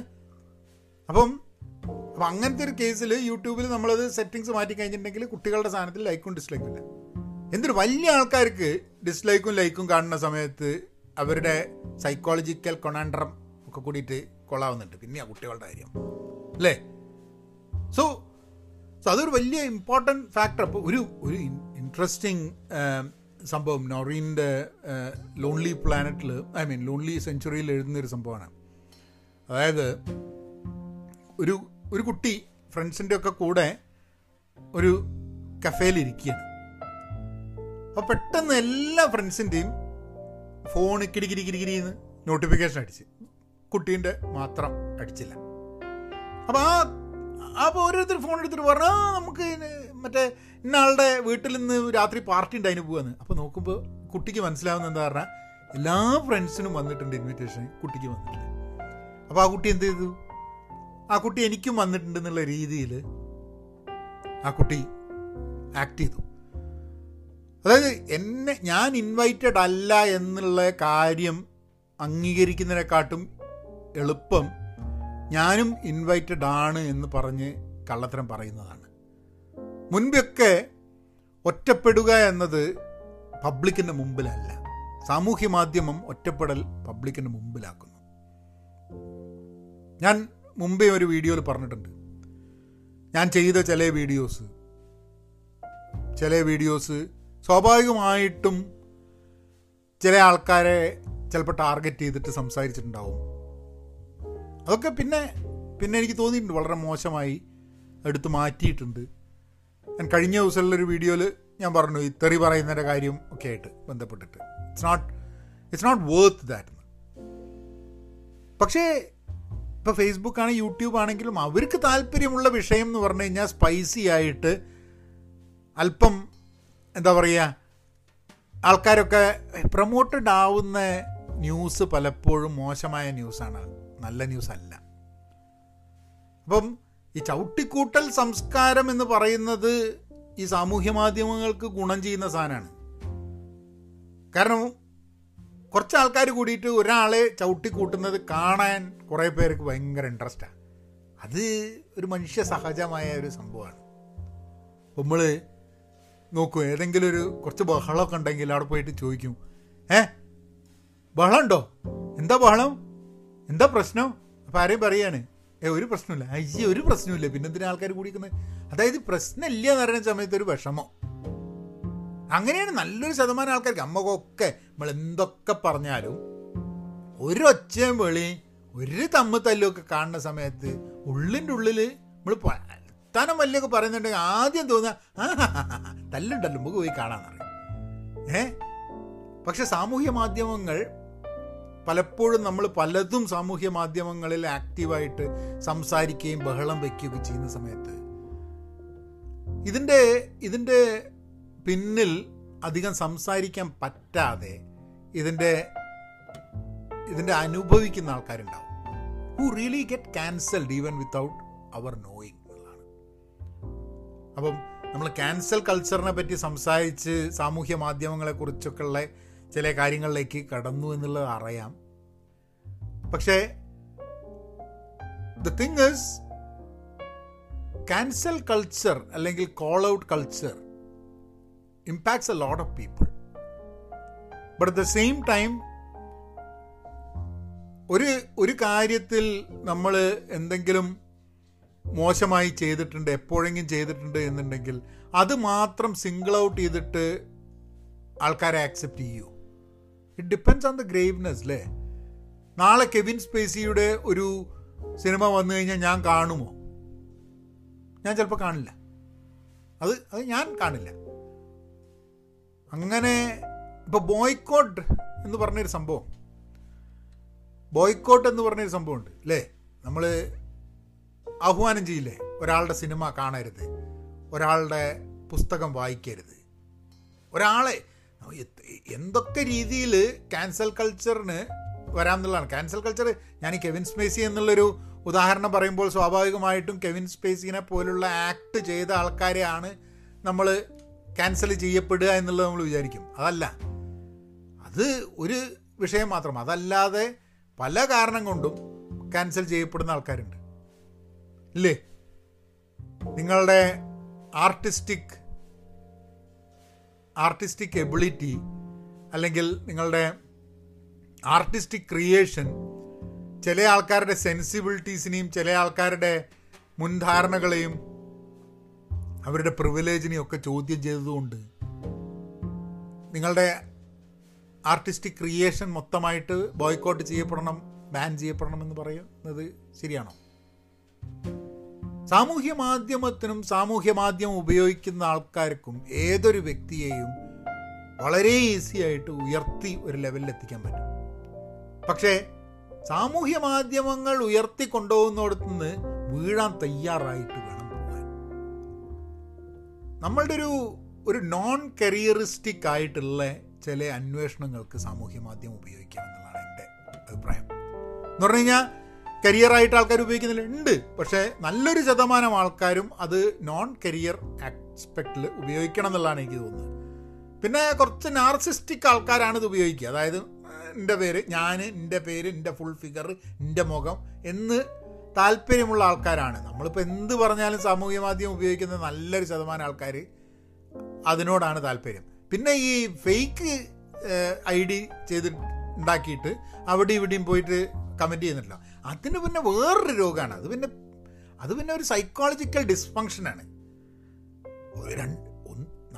അപ്പം അപ്പം അങ്ങനത്തെ ഒരു കേസിൽ യൂട്യൂബിൽ നമ്മളത് സെറ്റിങ്സ് മാറ്റി കഴിഞ്ഞിട്ടുണ്ടെങ്കിൽ കുട്ടികളുടെ സാധനത്തിൽ ലൈക്കും ഡിസ്ലൈക്കും ഇല്ല. എന്തൊരു വലിയ ആൾക്കാർക്ക് ഡിസ്ലൈക്കും ലൈക്കും കാണുന്ന സമയത്ത് അവരുടെ സൈക്കോളജിക്കൽ കൊണാൻഡ്രം ഒക്കെ കൂടിയിട്ട് കൊള്ളാവുന്നുണ്ട്. പിന്നെ ആ കുട്ടികളുടെ കാര്യം. അല്ലേ? സോ സോ അതൊരു വലിയ ഇമ്പോർട്ടന്റ് ഫാക്ടർ അപ്പോൾ ഒരു ഒരു ഇൻട്രസ്റ്റിംഗ് സംഭവം. നോറീന്റെ ലോൺലി പ്ലാനറ്റിൽ ഐ മീൻ ലോൺലി സെഞ്ചുറിയിൽ എഴുതുന്നൊരു സംഭവമാണ്. അതായത് ഒരു ഒരു കുട്ടി ഫ്രണ്ട്സിന്റെ ഒക്കെ കൂടെ ഒരു കഫേലിരിക്കുകയാണ് അപ്പോൾ പെട്ടെന്ന് എല്ലാ ഫ്രണ്ട്സിന്റെയും ഫോൺ കിടികിരി കിരികിരിന്ന് നോട്ടിഫിക്കേഷൻ അടിച്ച്. കുട്ടീന്റെ മാത്രം അടിച്ചില്ല. അപ്പോൾ ആ അപ്പോൾ ഓരോരുത്തർ ഫോൺ എടുത്തിട്ട് പറഞ്ഞു ആ നമുക്ക് മറ്റേ ഇന്ന ആളുടെ വീട്ടിൽ നിന്ന് രാത്രി പാർട്ടി ഉണ്ട് അതിന് പോവാന്ന്. അപ്പോൾ നോക്കുമ്പോൾ കുട്ടിക്ക് മനസ്സിലാവുന്ന എന്താ പറഞ്ഞാൽ എല്ലാ ഫ്രണ്ട്സിനും വന്നിട്ടുണ്ട് ഇൻവിറ്റേഷൻ കുട്ടിക്ക് വന്നിട്ടില്ല. അപ്പോൾ ആ കുട്ടി എന്ത് ചെയ്തു? ആ കുട്ടി എനിക്കും വന്നിട്ടുണ്ട് എന്നുള്ള രീതിയിൽ ആ കുട്ടി ആക്ട് ചെയ്തു. അതായത് എന്നെ ഞാൻ ഇൻവൈറ്റഡ് അല്ല എന്നുള്ള കാര്യം അംഗീകരിക്കുന്നതിനെക്കാട്ടും എളുപ്പം ഞാനും ഇൻവൈറ്റഡ് ആണ് എന്ന് പറഞ്ഞ് കള്ളത്തരം പറയുന്നതാണ്. മുൻപൊക്കെ ഒറ്റപ്പെടുക എന്നത് പബ്ലിക്കിന്റെ മുമ്പിലല്ല. സാമൂഹ്യ മാധ്യമം ഒറ്റപ്പെടൽ പബ്ലിക്കിന്റെ മുമ്പിലാക്കുന്നു. ഞാൻ മുമ്പേ ഒരു വീഡിയോയിൽ പറഞ്ഞിട്ടുണ്ട്. ഞാൻ ചെയ്ത ചില വീഡിയോസ്. ചില വീഡിയോസ് സ്വാഭാവികമായിട്ടും ചില ആൾക്കാരെ ചിലപ്പോൾ ടാർഗറ്റ് ചെയ്തിട്ട് സംസാരിച്ചിട്ടുണ്ടാവും. അതൊക്കെ പിന്നെ പിന്നെ എനിക്ക് തോന്നിയിട്ടുണ്ട്. വളരെ മോശമായി എടുത്ത് മാറ്റിയിട്ടുണ്ട്. ഞാൻ കഴിഞ്ഞ ദിവസമുള്ളൊരു വീഡിയോയിൽ ഞാൻ പറഞ്ഞു ഈ തെറി പറയുന്നതിന്റെ കാര്യം ഒക്കെ ആയിട്ട് ബന്ധപ്പെട്ടിട്ട്. It's not it's not worth that പക്ഷേ ഇപ്പോൾ ഫേസ്ബുക്ക് ആണ് യൂട്യൂബ് ആണെങ്കിലും അവർക്ക് താല്പര്യമുള്ള വിഷയം എന്ന് പറഞ്ഞു കഴിഞ്ഞാൽ സ്പൈസി ആയിട്ട് അല്പം എന്താ പറയുക ആൾക്കാരൊക്കെ പ്രൊമോട്ടഡ് ആവുന്ന ന്യൂസ് പലപ്പോഴും മോശമായ ന്യൂസാണ് നല്ല ന്യൂസ് അല്ല. അപ്പം ഈ ചവിട്ടിക്കൂട്ടൽ സംസ്കാരം എന്ന് പറയുന്നത് ഈ സാമൂഹ്യ മാധ്യമങ്ങൾക്ക് ഗുണം ചെയ്യുന്ന സാധനമാണ്. കാരണം കുറച്ച് ആൾക്കാർ കൂടിയിട്ട് ഒരാളെ ചവിട്ടിക്കൂട്ടുന്നത് കാണാൻ കുറേ പേർക്ക് ഭയങ്കര ഇൻട്രസ്റ്റാണ് അത് ഒരു മനുഷ്യ സഹജമായ ഒരു സംഭവമാണ്. നമ്മൾ നോക്കൂ ഏതെങ്കിലും ഒരു കുറച്ച് ബഹളമൊക്കെ ഉണ്ടെങ്കിൽ അവിടെ പോയിട്ട് ചോദിക്കും ഏ ബഹളം ഉണ്ടോ എന്താ ബഹളം? എന്താ പ്രശ്നം? അപ്പം ആരെയും പറയാണ് ഏ ഒരു പ്രശ്നമില്ല. അയ്യേ ഒരു പ്രശ്നമില്ല. പിന്നെ എന്തിനാ കൂടിക്കുന്നത് അതായത് പ്രശ്നമില്ല എന്ന് പറയുന്ന സമയത്ത് ഒരു വിഷമം. അങ്ങനെയാണ് നല്ലൊരു ശതമാനം ആൾക്കാർക്ക്. അമ്മക്കൊക്കെ നമ്മൾ എന്തൊക്കെ പറഞ്ഞാലും ഒരു ഒച്ചയും വെളി ഒരു തമ്മ് തല്ലുമൊക്കെ കാണുന്ന സമയത്ത് ഉള്ളിന്റെ ഉള്ളിൽ നമ്മൾ തനം വല്ലൊക്കെ പറയുന്നുണ്ടെങ്കിൽ ആദ്യം തോന്നുക തല്ലുണ്ടല്ലോ നമുക്ക് പോയി കാണാമെന്നറിയാം ഏ? പക്ഷെ സാമൂഹ്യ മാധ്യമങ്ങൾ പലപ്പോഴും നമ്മൾ പലതും സാമൂഹ്യ മാധ്യമങ്ങളിൽ ആക്റ്റീവായിട്ട് സംസാരിക്കുകയും ബഹളം വയ്ക്കുകയൊക്കെ ചെയ്യുന്ന സമയത്ത് ഇതിന്റെ ഇതിന്റെ പിന്നിൽ അധികം സംസാരിക്കാൻ പറ്റാതെ ഇതിന്റെ ഇതിന്റെ അനുഭവിക്കുന്ന ആൾക്കാരുണ്ടാവും. Who really get cancelled even without our knowing എന്നുള്ളതാണ്. അപ്പം നമ്മൾ ക്യാൻസൽ കൾച്ചറിനെ പറ്റി സംസാരിച്ച് സാമൂഹ്യ മാധ്യമങ്ങളെക്കുറിച്ചൊക്കെ ഉള്ള ചില കാര്യങ്ങളിലേക്ക് കടന്നു എന്നുള്ളത് അറിയാം. പക്ഷേ the thing is cancel culture അല്ലെങ്കിൽ call out culture impacts a lot of people. But at the same time ഒരു ഒരു കാര്യത്തിൽ നമ്മൾ എന്തെങ്കിലും മോശമായി ചെയ്തിട്ടുണ്ട് എപ്പോഴെങ്കിലും ചെയ്തിട്ടുണ്ട് എന്നുണ്ടെങ്കിൽ അത് മാത്രം സിംഗിൾ ഔട്ട് ചെയ്തിട്ട് ആൾക്കാരെ ആക്സെപ്റ്റ് ചെയ്യൂ. It depends on the graveness അല്ലേ നാളെ കെവിൻ സ്പേസിയുടെ ഒരു സിനിമ വന്നു കഴിഞ്ഞാൽ ഞാൻ കാണുമോ? ഞാൻ ചിലപ്പോൾ കാണില്ല. അത് അത് ഞാൻ കാണില്ല. അങ്ങനെ ഇപ്പോൾ ബോയ്ക്കോട്ട് എന്ന് പറഞ്ഞൊരു സംഭവം. ബോയ്ക്കോട്ട് എന്ന് പറഞ്ഞൊരു സംഭവമുണ്ട് അല്ലേ നമ്മൾ ആഹ്വാനം ചെയ്യില്ലേ? ഒരാളുടെ സിനിമ കാണരുത്. ഒരാളുടെ പുസ്തകം വായിക്കരുത്. ഒരാളെ എന്തൊക്കെ രീതിയിൽ ക്യാൻസൽ കൾച്ചറിന് വരാമെന്നുള്ളതാണ് ക്യാൻസൽ കൾച്ചർ ഞാൻ ഈ കെവിൻ സ്പേസി എന്നുള്ളൊരു ഉദാഹരണം പറയുമ്പോൾ സ്വാഭാവികമായിട്ടും കെവിൻ സ്പേസിനെ പോലുള്ള ആക്ട് ചെയ്ത ആൾക്കാരെയാണ് നമ്മൾ ക്യാൻസൽ ചെയ്യപ്പെടുക എന്നുള്ളത് നമ്മൾ വിചാരിക്കും. അതല്ല. അത് ഒരു വിഷയം മാത്രം. അതല്ലാതെ പല കാരണം കൊണ്ടും ക്യാൻസൽ ചെയ്യപ്പെടുന്ന ആൾക്കാരുണ്ട്. ഇല്ലേ? നിങ്ങളുടെ ആർട്ടിസ്റ്റിക് ആർട്ടിസ്റ്റിക് എബിലിറ്റി അല്ലെങ്കിൽ നിങ്ങളുടെ ആർട്ടിസ്റ്റിക് ക്രിയേഷൻ ചില ആൾക്കാരുടെ സെൻസിബിലിറ്റീസിനെയും ചില ആൾക്കാരുടെ മുൻധാരണകളെയും അവരുടെ പ്രിവിലേജിനെയൊക്കെ ചോദ്യം ചെയ്തതുകൊണ്ട് നിങ്ങളുടെ ആർട്ടിസ്റ്റിക് ക്രിയേഷൻ മൊത്തമായിട്ട് ബോയ്ക്കോട്ട് ചെയ്യപ്പെടണം ബാൻ ചെയ്യപ്പെടണം എന്ന് പറയുന്നത് ശരിയാണോ? സാമൂഹ്യ മാധ്യമത്തിനും സാമൂഹ്യ മാധ്യമം ഉപയോഗിക്കുന്ന ആൾക്കാർക്കും ഏതൊരു വ്യക്തിയെയും വളരെ ഈസി ആയിട്ട് ഉയർത്തി ഒരു ലെവലിൽ എത്തിക്കാൻ പറ്റും. പക്ഷേ സാമൂഹ്യ മാധ്യമങ്ങൾ ഉയർത്തി കൊണ്ടുപോകുന്നിടത്തുനിന്ന് വീഴാൻ തയ്യാറായിട്ട് നമ്മളുടെ ഒരു ഒരു നോൺ കരിയറിസ്റ്റിക് ആയിട്ടുള്ള ചില അന്വേഷണങ്ങൾക്ക് സാമൂഹ്യ മാധ്യമം ഉപയോഗിക്കാം എന്നുള്ളതാണ് എന്റെ അഭിപ്രായം. എന്ന് പറഞ്ഞു കഴിഞ്ഞാൽ കരിയറായിട്ട് ആൾക്കാർ ഉപയോഗിക്കുന്നില്ല. ഉണ്ട്. പക്ഷേ നല്ലൊരു ശതമാനം ആൾക്കാരും അത് നോൺ കരിയർ ആസ്പെക്റ്റിൽ ഉപയോഗിക്കണം എന്നുള്ളതാണ് എനിക്ക് തോന്നുന്നത്. പിന്നെ കുറച്ച് നാർസിസ്റ്റിക് ആൾക്കാരാണ് ഇത് ഉപയോഗിക്കുക. അതായത് എന്റെ പേര് ഞാൻ എന്റെ പേര് എന്റെ ഫുൾ ഫിഗർ എന്റെ മുഖം എന്ന് താല്പര്യമുള്ള ആൾക്കാരാണ്. നമ്മളിപ്പോൾ എന്ത് പറഞ്ഞാലും സാമൂഹ്യ മാധ്യമം ഉപയോഗിക്കുന്ന നല്ലൊരു ശതമാനം ആൾക്കാർ അതിനോടാണ് താല്പര്യം. പിന്നെ ഈ ഫേക്ക് ഐ ഡി ചെയ്ത് ഉണ്ടാക്കിയിട്ട് അവിടെ ഇവിടെയും പോയിട്ട് കമന്റ് ചെയ്യുന്നില്ല അതിന് പിന്നെ വേറൊരു രോഗമാണ് അത് പിന്നെ അത് പിന്നെ ഒരു സൈക്കോളജിക്കൽ ഡിസ്ഫങ്ഷനാണ്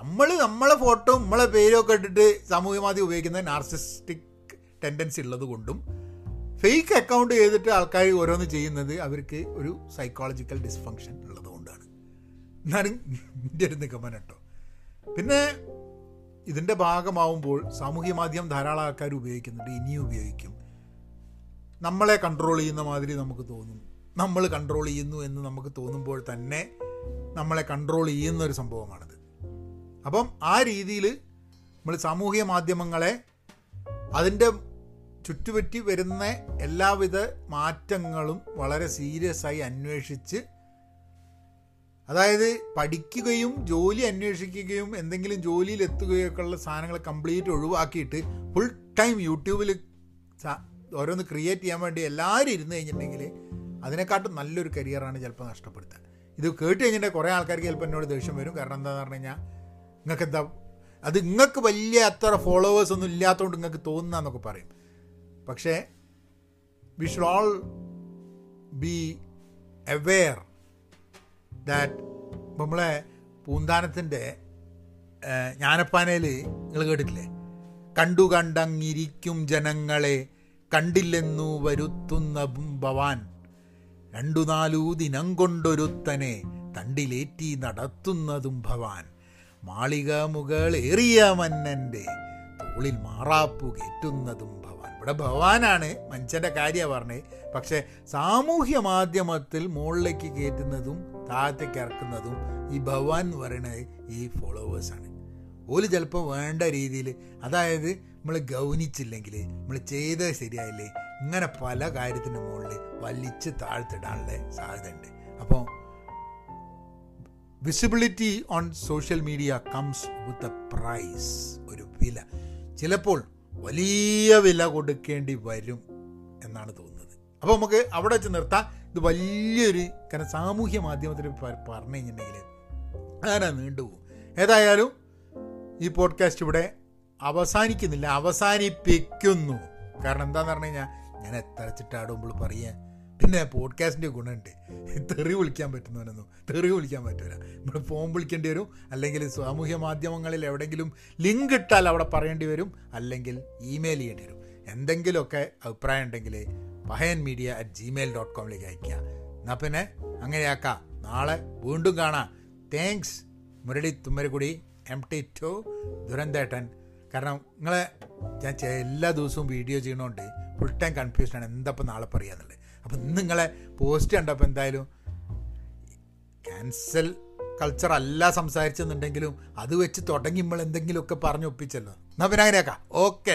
നമ്മൾ നമ്മളെ ഫോട്ടോ നമ്മളെ പേരൊക്കെ ഇട്ടിട്ട് സാമൂഹ്യ മാധ്യമം ഉപയോഗിക്കുന്നത് നാർസിസ്റ്റിക് ടെൻഡൻസി ഉള്ളത് കൊണ്ടും ഫേക്ക് അക്കൗണ്ട് ചെയ്തിട്ട് ആൾക്കാർ ഓരോന്ന് ചെയ്യുന്നത് അവർക്ക് ഒരു സൈക്കോളജിക്കൽ ഡിസ്ഫങ്ഷൻ ഉള്ളത് കൊണ്ടാണ് എന്നാലും എന്റെ ഒരു നിഗമനം കേട്ടോ. പിന്നെ ഇതിന്റെ ഭാഗമാവുമ്പോൾ സാമൂഹ്യ മാധ്യമം ധാരാളം ആൾക്കാർ ഉപയോഗിക്കുന്നുണ്ട് ഇനിയും ഉപയോഗിക്കും. നമ്മളെ കൺട്രോൾ ചെയ്യുന്ന മാതിരി നമുക്ക് തോന്നും. നമ്മൾ കൺട്രോൾ ചെയ്യുന്നു എന്ന് നമുക്ക് തോന്നുമ്പോൾ തന്നെ നമ്മളെ കൺട്രോൾ ചെയ്യുന്ന ഒരു സംഭവമാണിത്. അപ്പം ആ രീതിയിൽ നമ്മൾ സാമൂഹ്യ മാധ്യമങ്ങളെ അതിന്റെ ചുറ്റുപറ്റി വരുന്ന എല്ലാവിധ മാറ്റങ്ങളും വളരെ സീരിയസ് ആയി അന്വേഷിച്ച് അതായത് പഠിക്കുകയും ജോലി അന്വേഷിക്കുകയും എന്തെങ്കിലും ജോലിയിൽ എത്തുകയൊക്കെ ഉള്ള സാധനങ്ങൾ കംപ്ലീറ്റ് ഒഴിവാക്കിയിട്ട് ഫുൾ ടൈം യൂട്യൂബിൽ ഓരോന്ന് ക്രിയേറ്റ് ചെയ്യാൻ വേണ്ടി എല്ലാവരും ഇരുന്ന് കഴിഞ്ഞിട്ടുണ്ടെങ്കിൽ അതിനെക്കാട്ടും നല്ലൊരു കരിയറാണ് ചിലപ്പോൾ നഷ്ടപ്പെടുത്തുക ഇത് കേട്ട് കഴിഞ്ഞിട്ടുണ്ടെങ്കിൽ കുറേ ആൾക്കാർക്ക് ചിലപ്പോൾ എന്നോട് ദേഷ്യം വരും. കാരണം എന്താണെന്ന് പറഞ്ഞു കഴിഞ്ഞാൽ നിങ്ങൾക്ക് എന്താ അത് നിങ്ങൾക്ക് വലിയ അത്ര ഫോളോവേഴ്സ് ഒന്നും ഇല്ലാത്തതുകൊണ്ട് നിങ്ങൾക്ക് തോന്നുന്നതെന്നൊക്കെ പറയും. പക്ഷേ we should all be aware that നമ്മളെ പൂന്താനത്തിന്റെ ജ്ഞാനപ്പാനയിൽ നിങ്ങൾ കേട്ടിട്ടില്ലേ? കണ്ടു കണ്ടങ്ങിരിക്കും ജനങ്ങളെ കണ്ടില്ലെന്നു വരുത്തുന്ന ഭവാൻ. രണ്ടു നാലു ദിനം കൊണ്ടൊരുത്തനെ തണ്ടിലേറ്റി നടത്തുന്നതും ഭവാൻ. മാളിക മുകളേറിയ മന്നന്റെ തോളിൽ മാറാപ്പു കയറ്റുന്നതും ഇവിടെ ഭഗവാനാണ് മനുഷ്യന്റെ കാര്യമാണ് പറഞ്ഞത് പക്ഷേ സാമൂഹ്യ മാധ്യമത്തിൽ മുകളിലേക്ക് കയറ്റുന്നതും താഴത്തേക്ക് ഇറക്കുന്നതും ഈ ഭഗവാൻ എന്ന് പറയുന്നത് ഈ ഫോളോവേഴ്സാണ് ഓൽ ചിലപ്പോൾ വേണ്ട രീതിയിൽ അതായത് നമ്മൾ ഗൗനിച്ചില്ലെങ്കിൽ നമ്മൾ ചെയ്തത് ശരിയായില്ലേ ഇങ്ങനെ പല കാര്യത്തിന്റെ മുകളിൽ വലിച്ച് താഴ്ത്തിടാനുള്ള സാധ്യതയുണ്ട്. അപ്പോൾ visibility on social media comes with a price ഒരു വില. ചിലപ്പോൾ വലിയ വില കൊടുക്കേണ്ടി വരും എന്നാണ് തോന്നുന്നത്. അപ്പോൾ നമുക്ക് അവിടെ വെച്ച് നിർത്താം. ഇത് വലിയൊരു കാരണം സാമൂഹ്യ മാധ്യമത്തിൽ പറഞ്ഞു കഴിഞ്ഞിട്ടുണ്ടെങ്കിൽ അങ്ങനെ നീണ്ടുപോകും ഏതായാലും ഈ പോഡ്കാസ്റ്റ് ഇവിടെ അവസാനിക്കുന്നില്ല അവസാനിപ്പിക്കുന്നു. കാരണം എന്താണെന്ന് പറഞ്ഞു കഴിഞ്ഞാൽ ഞാൻ എത്ര ചിട്ടാടുമ്പോൾ പറയാ പിന്നെ പോഡ്കാസ്റ്റിന്റെ ഗുണമുണ്ട്. തെറി വിളിക്കാൻ പറ്റുന്നവനൊന്നും. തെറി വിളിക്കാൻ പറ്റില്ല നമ്മൾ ഫോൺ വിളിക്കേണ്ടി വരും. അല്ലെങ്കിൽ സാമൂഹ്യ മാധ്യമങ്ങളിൽ എവിടെയെങ്കിലും ലിങ്ക് ഇട്ടാൽ അവിടെ പറയേണ്ടി വരും. അല്ലെങ്കിൽ ഇമെയിൽ ചെയ്യേണ്ടി വരും. എന്തെങ്കിലുമൊക്കെ അഭിപ്രായം ഉണ്ടെങ്കിൽ Pahayan media at gmail dot കോമിലേക്ക് അയക്കുക എന്നാൽ പിന്നെ അങ്ങനെയാക്കാം. നാളെ വീണ്ടും കാണാം. Thanks Murali Thummarukudy M T to ദുരന്തേട്ടൻ. കാരണം നിങ്ങളെ ഞാൻ എല്ലാ ദിവസവും വീഡിയോ ചെയ്യണോണ്ട് ഫുൾ ടൈം കൺഫ്യൂഷനാണ് എന്താ ഇപ്പം നാളെ പറയാന്നുള്ളത്? അപ്പം നിങ്ങളെ പോസ്റ്റ് കണ്ടപ്പോൾ എന്തായാലും ക്യാൻസൽ കൾച്ചർ അല്ല സംസാരിച്ചെന്നുണ്ടെങ്കിലും അത് വെച്ച് തുടങ്ങി നമ്മൾ എന്തെങ്കിലുമൊക്കെ പറഞ്ഞ് ഒപ്പിച്ചല്ലോ. എന്നാൽ പിന്നെ അങ്ങനെയാക്കാം. ഓക്കെ